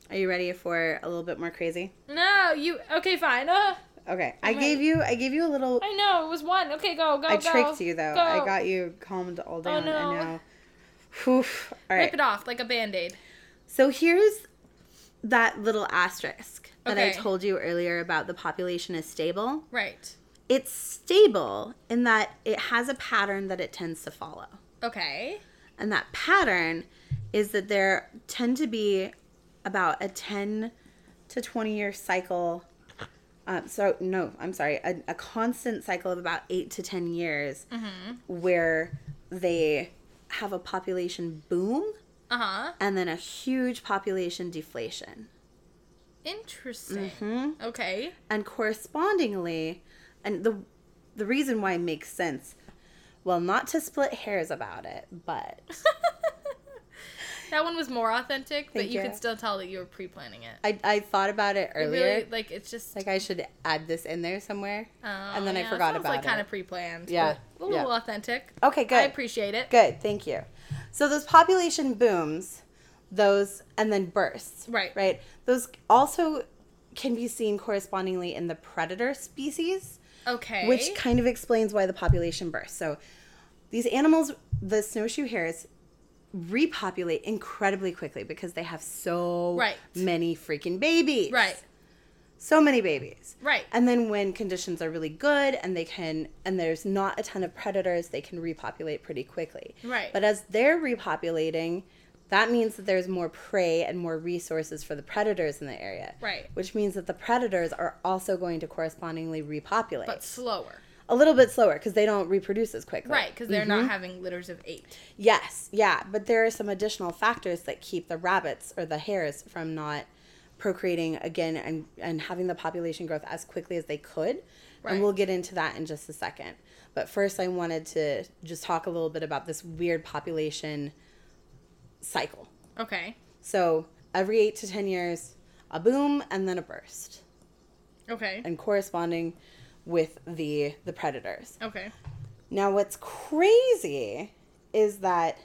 Are you ready for a little bit more crazy? No, you. Okay, fine. Uh, Okay. I I'm gave ready. you I gave you a little I know it was one. Okay, go, go, I go. tricked you though. Go. Oh, I got you calmed all down no. and now Whew. All right. Rip it off like a band aid. So here's that little asterisk that I told you earlier about the population is stable. Right. It's stable in that it has a pattern that it tends to follow. Okay. And that pattern is that there tend to be about a 10 to 20 year cycle. Um, so, no, I'm sorry, a, a constant cycle of about 8 to 10 years where they have a population boom Uh huh. and then a huge population deflation. Interesting. hmm Okay. And correspondingly, and the the reason why it makes sense, well, not to split hairs about it, but That one was more authentic, but you you. could still tell that you were pre-planning it. I, I thought about it It earlier. really, like it's just like I should add this in there somewhere. Oh, and then I forgot about like kind of pre-planned. Yeah, a little yeah. authentic. Okay, good I appreciate it. Good, thank you. So those population booms, those and then bursts. Right. Right. Those also can be seen correspondingly in the predator species. Okay. which kind of explains why the population bursts. So these animals, the snowshoe hares, repopulate incredibly quickly because they have so Right. many freaking babies. right. So many babies. Right. And then when conditions are really good and they can and there's not a ton of predators, they can repopulate pretty quickly. Right. But as they're repopulating, that means that there's more prey and more resources for the predators in the area. Right. Which means that the predators are also going to correspondingly repopulate But slower. a little bit slower because they don't reproduce as quickly. Right, because they're Mm-hmm. not having litters of eight. Yes, yeah, but there are some additional factors that keep the rabbits or the hares from not procreating again and and having the population growth as quickly as they could. Right. And we'll get into that in just a second. But first I wanted to just talk a little bit about this weird population cycle. Okay. So, every 8 to 10 years, a boom and then a burst Okay. and corresponding with the the predators. Okay. Now, what's crazy is that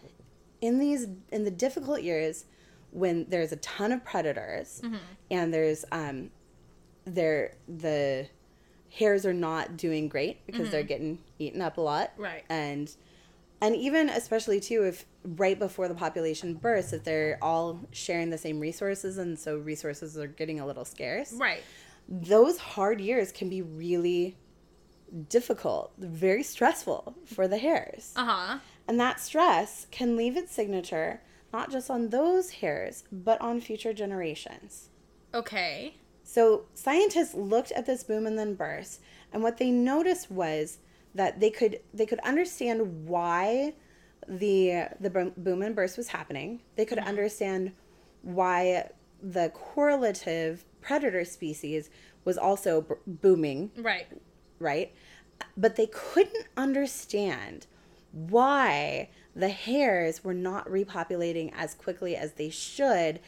in these in the difficult years when there's a ton of predators and there's um there the hares are not doing great because they're getting eaten up a lot Right. and and even especially too if right before the population bursts if they're all sharing the same resources and so resources are getting a little scarce Right. those hard years can be really difficult, very stressful for the hares. Uh huh. And that stress can leave its signature not just on those hares, but on future generations. Okay. So scientists looked at this boom and then burst, and what they noticed was that they could they could understand why the the boom and burst was happening. They could understand why the correlative predator species was also b- booming Right. right? But they couldn't understand why the hares were not repopulating as quickly as they should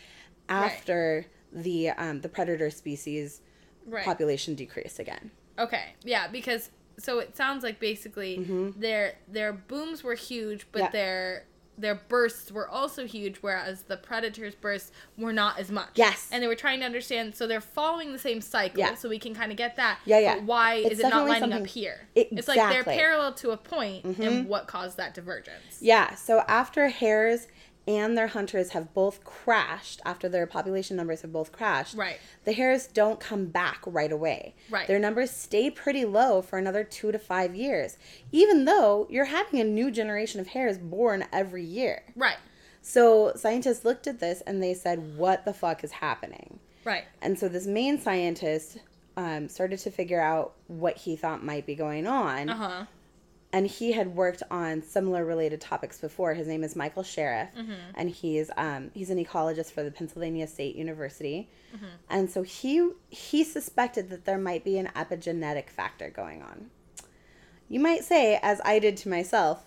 after the um, the predator species Right. population decreased again. Okay. Yeah, because so it sounds like basically their their booms were huge, but Mm-hmm. Yeah. their their bursts were also huge, whereas the predators' bursts were not as much. Yes. And they were trying to understand, so they're following the same cycle, Yeah. so we can kind of get that. Yeah, yeah. Why It's is it not lining up here? It's like they're Exactly. Mm-hmm. parallel to a point, and what caused that divergence? Yeah, so after hares and their hunters have both crashed, after their population numbers have both crashed, Right. the hares don't come back right away. Right. Their numbers stay pretty low for another two to five years, even though you're having a new generation of hares born every year. Right. So scientists looked at this and they said, what the fuck is happening? Right. And so this main scientist um, started to figure out what he thought might be going on Uh huh. And he had worked on similar related topics before. His name is Michael Sheriff, and he's um, he's an ecologist for the Pennsylvania State University, and so he he suspected that there might be an epigenetic factor going on. You might say, as I did to myself,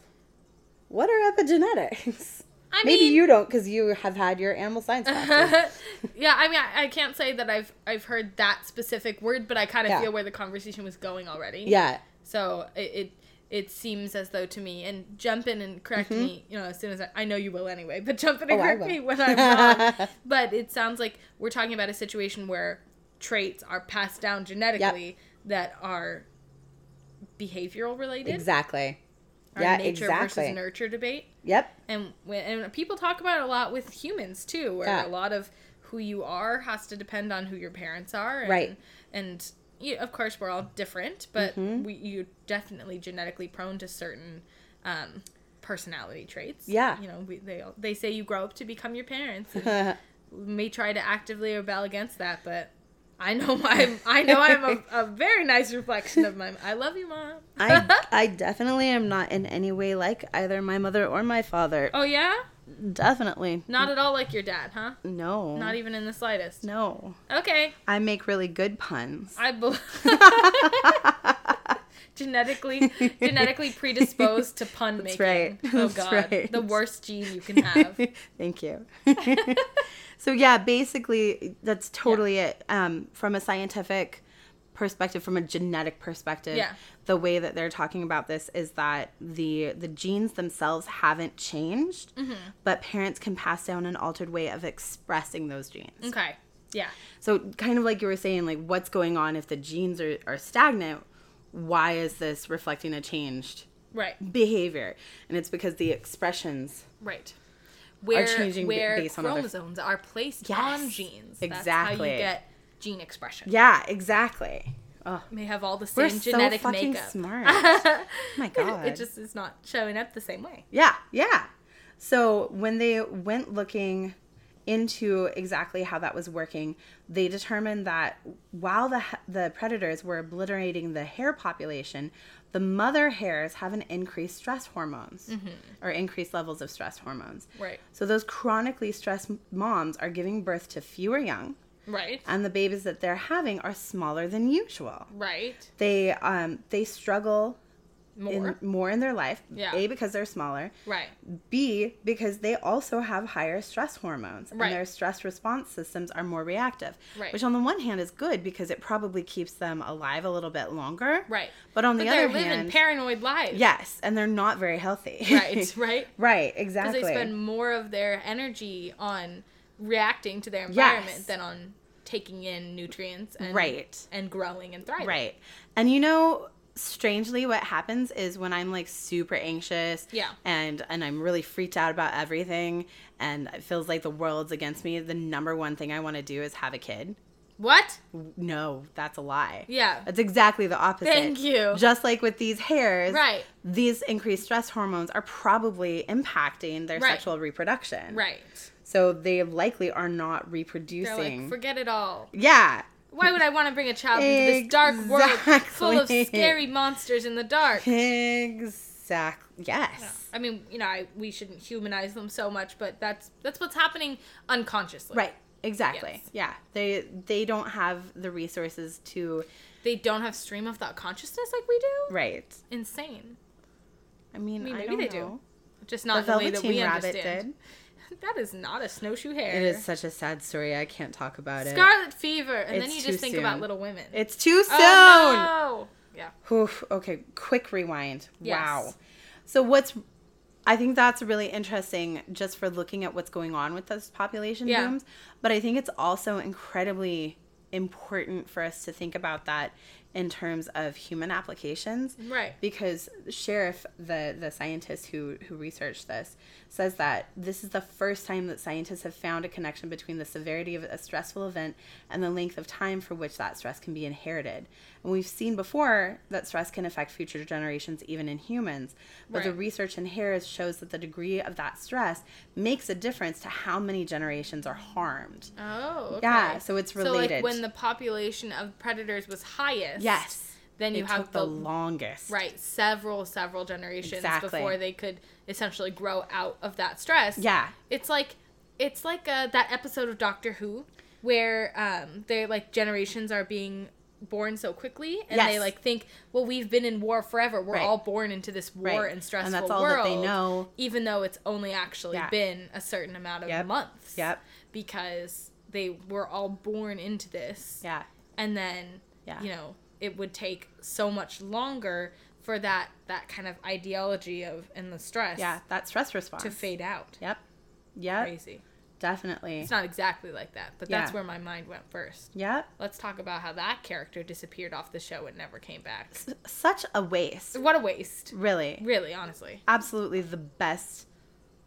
"What are epigenetics?" I Maybe mean- you don't, because you have had your animal science classes. yeah, I mean, I, I can't say that I've I've heard that specific word, but I kind of Yeah. feel where the conversation was going already. yeah, So it, it it seems as though to me, and jump in and correct me, you know, as soon as I, I know you will anyway, but jump in and Mm-hmm. Oh, correct me when I'm wrong. but it sounds like we're talking about a situation where traits are passed down genetically that are behavioral related. exactly. Our yeah, nature exactly. versus nurture debate. Yep. And when and people talk about it a lot with humans too, where Yeah. a lot of who you are has to depend on who your parents are. And, Right. And you, of course, we're all different, but Mm-hmm. we you definitely genetically prone to certain um, personality traits. Yeah. You know, we, they they say you grow up to become your parents. We may try to actively rebel against that, but. I know I'm. I know I'm a, a very nice reflection of my. I love you, mom. I, I definitely am not in any way like either my mother or my father. oh yeah, Definitely. not at all like your dad, huh? No. Not even in the slightest. No. Okay, I make really good puns. I bel genetically genetically predisposed to pun That's making. right. Oh That's god, right. the worst gene you can have. Thank you. so yeah, basically that's totally it. Um, from a scientific perspective, from a genetic perspective, Yeah. the way that they're talking about this is that the the genes themselves haven't changed, Mm-hmm. but parents can pass down an altered way of expressing those genes. Okay, yeah, So kind of like you were saying, like what's going on if the genes are, are stagnant? Why is this reflecting a changed right, behavior? And it's because the expressions right. Where changing b- where based on other- chromosomes are placed Yes, on genes. That's how exactly. you get gene expression. Yeah, exactly. Oh, May have all the same we're same so genetic fucking makeup. smart. oh my god. it just is not showing up the same way. Yeah, yeah. So when they went looking into exactly how that was working, they determined that while the the predators were obliterating the hare population, the mother hares have an increased stress hormones mm-hmm. or increased levels of stress hormones. Right. So those chronically stressed moms are giving birth to fewer young, Right. and the babies that they're having are smaller than usual. Right. They um they struggle More. in more in their life. Yeah. A because they're smaller. right. B because they also have higher stress hormones Right. and their stress response systems are more reactive. Right. Which on the one hand is good because it probably keeps them alive a little bit longer. Right. But on But the they're other living hand, paranoid lives. yes, and they're not very healthy. Right. Right. right, Exactly. Because they spend more of their energy on reacting to their environment Yes. than on taking in nutrients and Right. and growing and thriving. Right. And you know, strangely what happens is when I'm like super anxious Yeah. and and I'm really freaked out about everything and it feels like the world's against me, the number one thing I want to do is have a kid. What? No, that's a lie. Yeah. That's exactly the opposite. Thank you. Just like with these hares, Right. these increased stress hormones are probably impacting their Right. sexual reproduction. Right. So they likely are not reproducing. like, forget it all. yeah. Why would I want to bring a child into this dark world full of scary monsters in the dark? Exactly. Yes. I mean, you know, I, we shouldn't humanize them so much, but that's that's what's happening unconsciously. Right. Exactly. Yes. Yeah. They they don't have the resources to They don't have stream of thought consciousness like we do. right. Insane. I mean, I mean, I maybe don't they do. Just not the way that we Rabbit understand. did. That is not a snowshoe hare. It is such a sad story. I can't talk about it. Scarlet fever, and then you just think about. Little Women. It's too soon. Oh, no. Yeah. Oof, okay, quick rewind. Yes. Wow. So what's I think that's really interesting just for looking at what's going on with those population Yeah. booms, but I think it's also incredibly important for us to think about that in terms of human applications. Right. Because Sheriff, the the scientist who who researched this, says that this is the first time that scientists have found a connection between the severity of a stressful event and the length of time for which that stress can be inherited. And we've seen before that stress can affect future generations even in humans. But the research in hares shows that the degree of that stress makes a difference to how many generations are harmed. Oh. Okay. Yeah, so it's related. So like when the population of predators was highest. Yes. Then you it have took the longest. right several several generations Exactly. before they could essentially grow out of that stress. Yeah. It's like it's like uh, that episode of Doctor Who where um they like generations are being born so quickly and they like think well we've been in war forever we're Right. all born into this war Right. and stressful And that's all world that they know. even though it's only actually Yeah. been a certain amount of Yep. months Yep. because they were all born into this Yeah. and then Yeah. you know it would take so much longer for that that kind of ideology of and the stress Yeah. That stress response. to fade out Yep. Yep. crazy Definitely. it's not exactly like that but that's where my mind went first Yeah. let's talk about how that character disappeared off the show and never came back Such a waste. what a waste Really. really honestly Absolutely the best,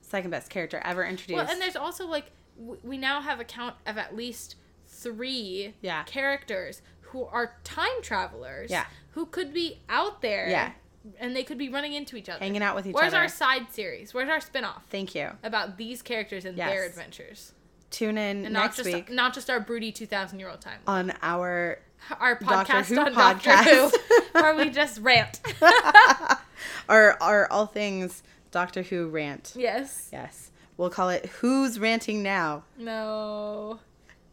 second best character ever introduced. well and there's also like w- we now have a count of at least three Yeah. characters who are time travelers Yeah. who could be out there Yeah. And they could be running into each other Hanging out with each Where's other. Where's our side series? Where's our spin-off Thank you. about these characters and their adventures? Tune in And next not just week not just our broody 2000 year old time. on our Our Doctor podcast Who on Doctor podcast. Who where we just rant. our our all things Doctor Who rant. yes. Yes. We'll call it Who's Ranting Now. No.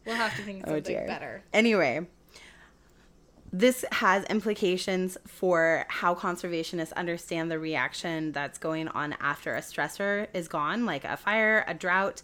We'll have to think of Oh something dear. better. Anyway, this has implications for how conservationists understand the reaction that's going on after a stressor is gone, like a fire, a drought,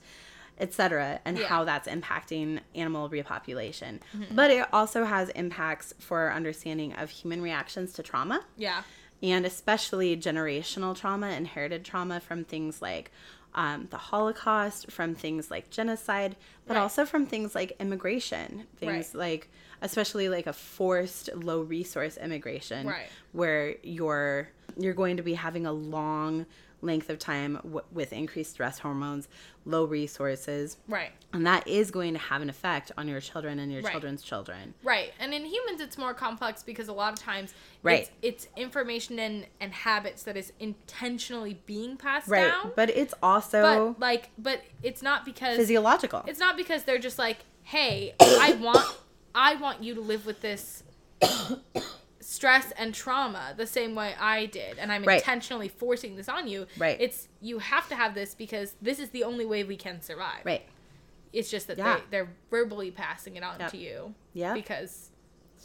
etc., and Yeah. how that's impacting animal repopulation. Mm-hmm. But it also has impacts for our understanding of human reactions to trauma Yeah. and especially generational trauma, inherited trauma from things like um, the Holocaust, from things like genocide, but Right. also from things like immigration, things Right. like especially like a forced low resource immigration, Right. where you're you're going to be having a long length of time w- with increased stress hormones, low resources, Right. and that is going to have an effect on your children and your Right. children's children. Right. And in humans it's more complex because a lot of times Right. it's, it's information and, and habits that is intentionally being passed Right, down. but it's also but like but it's not because physiological. It's not because they're just like, "Hey, I want I want you to live with this stress and trauma the same way I did and I'm Right. intentionally forcing this on you." Right. It's you have to have this because this is the only way we can survive. right. It's just that Yeah. they, they're verbally passing it on Yep. to you. Yeah. Because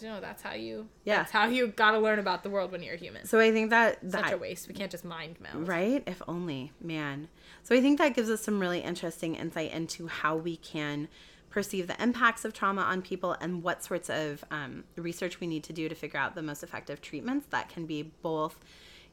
you know that's how you Yeah. that's how you gotta learn about the world when you're a human. So I think that that's Such a waste. We can't just mind meld. Right? If only, man. So I think that gives us some really interesting insight into how we can perceive the impacts of trauma on people and what sorts of um, research we need to do to figure out the most effective treatments that can be both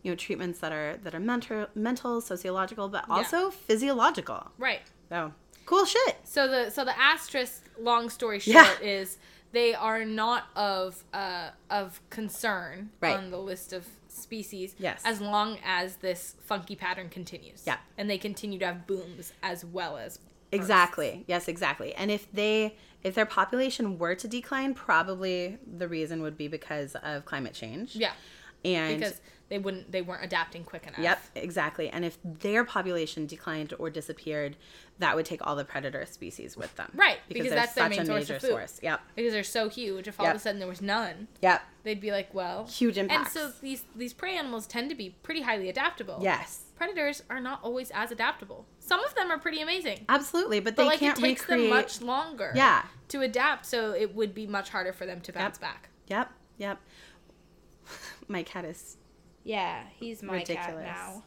you know treatments that are that are mental mental sociological but also physiological Right. so cool shit So the so the asterisk, long story short, Yeah. is they are not of uh, of concern Right. on the list of species. Yes. As long as this funky pattern continues. Yeah. And they continue to have booms as well as exactly yes exactly and if they if their population were to decline probably the reason would be because of climate change Yeah. and Because they wouldn't they weren't adapting quick enough. Yep, exactly. And if their population declined or disappeared, that would take all the predator species with them. Right, because they're that's their main a source major of food. source. Yep. Because they're so huge. If all of a sudden there was none, Yep. they'd be like, well, Huge impact And so these these prey animals tend to be pretty highly adaptable. Yes. Predators are not always as adaptable. Some of them are pretty amazing. Absolutely, but But they like can't it takes recreate. them much longer Yeah. to adapt, so it would be much harder for them to bounce back. Yep. Yep. My cat is. Yeah, he's my Ridiculous. cat now.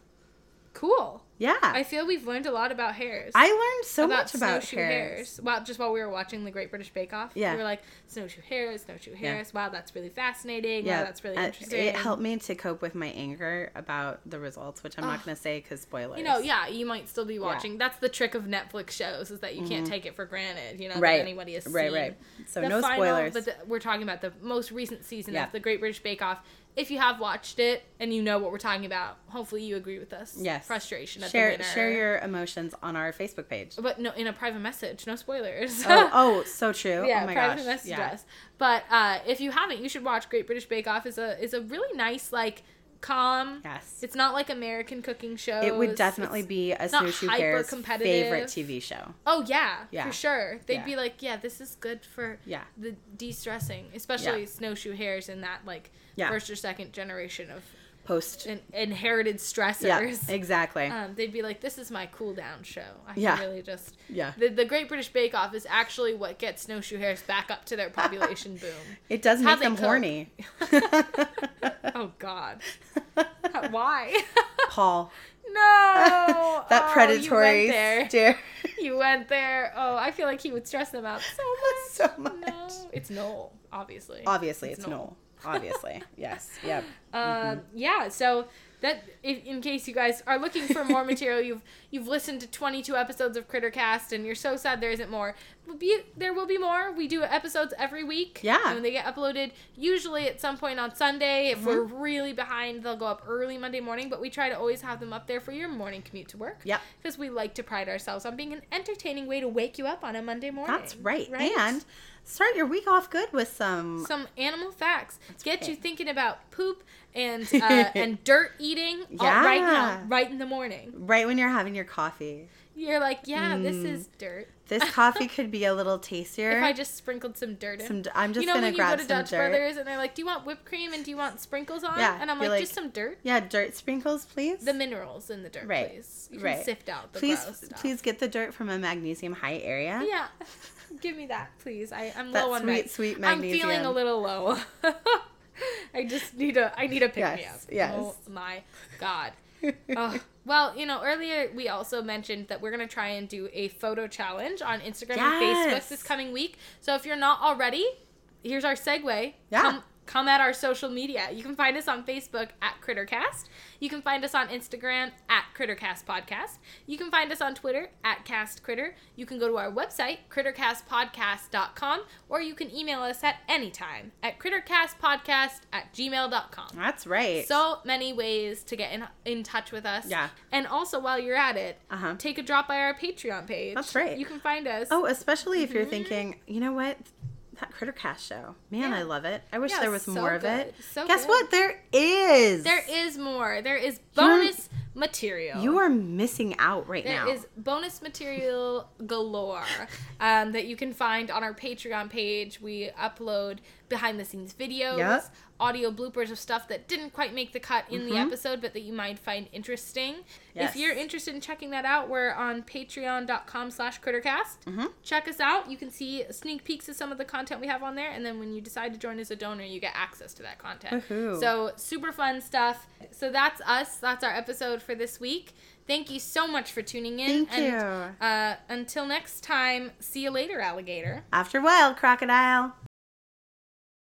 Cool. Yeah. I feel we've learned a lot about hares. I learned so about much about snowshoe hares. Well, just while we were watching the Great British Bake Off, Yeah. we were like snowshoe hares, snowshoe hares. Wow, that's really fascinating. Yeah, wow, that's really uh, interesting. It helped me to cope with my anger about the results, which I'm not going to say because spoilers. You know, yeah, you might still be watching. That's the trick of Netflix shows is that you can't take it for granted. You know, Mm-hmm. Right. that anybody has Right, seen. right. So the no final- spoilers. But the, we're talking about the most recent season Yeah. of the Great British Bake Off. If you have watched it and you know what we're talking about, hopefully you agree with us. Yes. Frustration at share the winner. share your emotions on our Facebook page. But no, in a private message, no spoilers. oh, oh, so true. yeah, oh my private gosh. message yeah. us. But uh, if you haven't, you should watch Great British Bake Off. is a is a really nice like calm. Yes. It's not like American cooking shows. It would definitely It's- be a snowshoe hyper-competitive. favorite TV show. Oh yeah, Yeah. for sure. They'd Yeah. be like, yeah, this is good for Yeah. the de-stressing, especially Yeah. snowshoe hares in that like Yeah. first or second generation of Post. in- inherited Yeah, stressors. exactly. Um, they'd be like, "This is my cool down show." I Yeah. really just Yeah. The, the Great British Bake Off is actually what gets snowshoe hares back up to their population boom. it does how make them cope. horny. Oh God, why? Paul, no, that Oh, predatory You went there. You went there. Oh, I feel like he would stress them out so much. so much. No, it's Noel, obviously. Obviously, it's, It's Noel. Noel. Obviously, yes. Yep. Um, yeah. So that, if, in case you guys are looking for more material, you've you've listened to 22 episodes of Crittercast, and you're so sad there isn't more. Will be there will be more. We do episodes every week. Yeah. And they get uploaded usually at some point on Sunday. If Mm-hmm. we're really behind, they'll go up early Monday morning. But we try to always have them up there for your morning commute to work. Yep. Because we like to pride ourselves on being an entertaining way to wake you up on a Monday morning. That's right. And start your week off good with some. some animal facts get right. you thinking about poop and uh, and dirt eating all right now, right in the morning. right when you're having your coffee. You're like, yeah, this Mm. is dirt. This coffee could be a little tastier. If I just sprinkled some dirt in. some, I'm just you know gonna grab some dirt. You know when you go to Dutch dirt. Brothers and they're like, "Do you want whipped cream and do you want sprinkles on?" Yeah, and I'm like, like, "Just some dirt." Yeah, dirt sprinkles, please. The minerals in the dirt, Right, please. You can right. sift out the please, please get the dirt from a magnesium high area. Yeah. Give me that, please. I, I'm That low on sweet, mag- sweet I'm feeling a little low. I just need a I need a pick me up. Oh yes, yes. Oh my god. Well, you know, earlier we also mentioned that we're gonna try and do a photo challenge on Instagram and Facebook this coming week. So if you're not already, here's our segue. Yeah. Come come at our social media. You can find us on Facebook at Crittercast. You can find us on Instagram at Crittercast Podcast. You can find us on Twitter at Cast Critter. You can go to our website, crittercastpodcast.com, or you can email us at any time at crittercastpodcast at gmail.com. That's right. So many ways to get in, in touch with us. Yeah. And also, while you're at it, Uh-huh. take a drop by our Patreon page. That's right. You can find us. oh, especially if you're thinking, you know what? That Crittercast show. Man. Yeah. I love it. I wish Yeah, there was so more of it. So Guess good. what? There is. There is more. There is bonus material. You are missing out right There now. is bonus material galore um, that you can find on our Patreon page. We upload behind the scenes videos, Yep. audio bloopers of stuff that didn't quite make the cut in the episode, but that you might find interesting. If you're interested in checking that out, we're on patreon.com slash crittercast. Check us out. You can see sneak peeks of some of the content we have on there, and then when you decide to join as a donor, you get access to that content. Woohoo. So super fun stuff. So that's us. That's our episode for this week. Thank you so much for tuning in. Thank and, you. Uh, until next time, see you later, alligator. After a while, crocodile.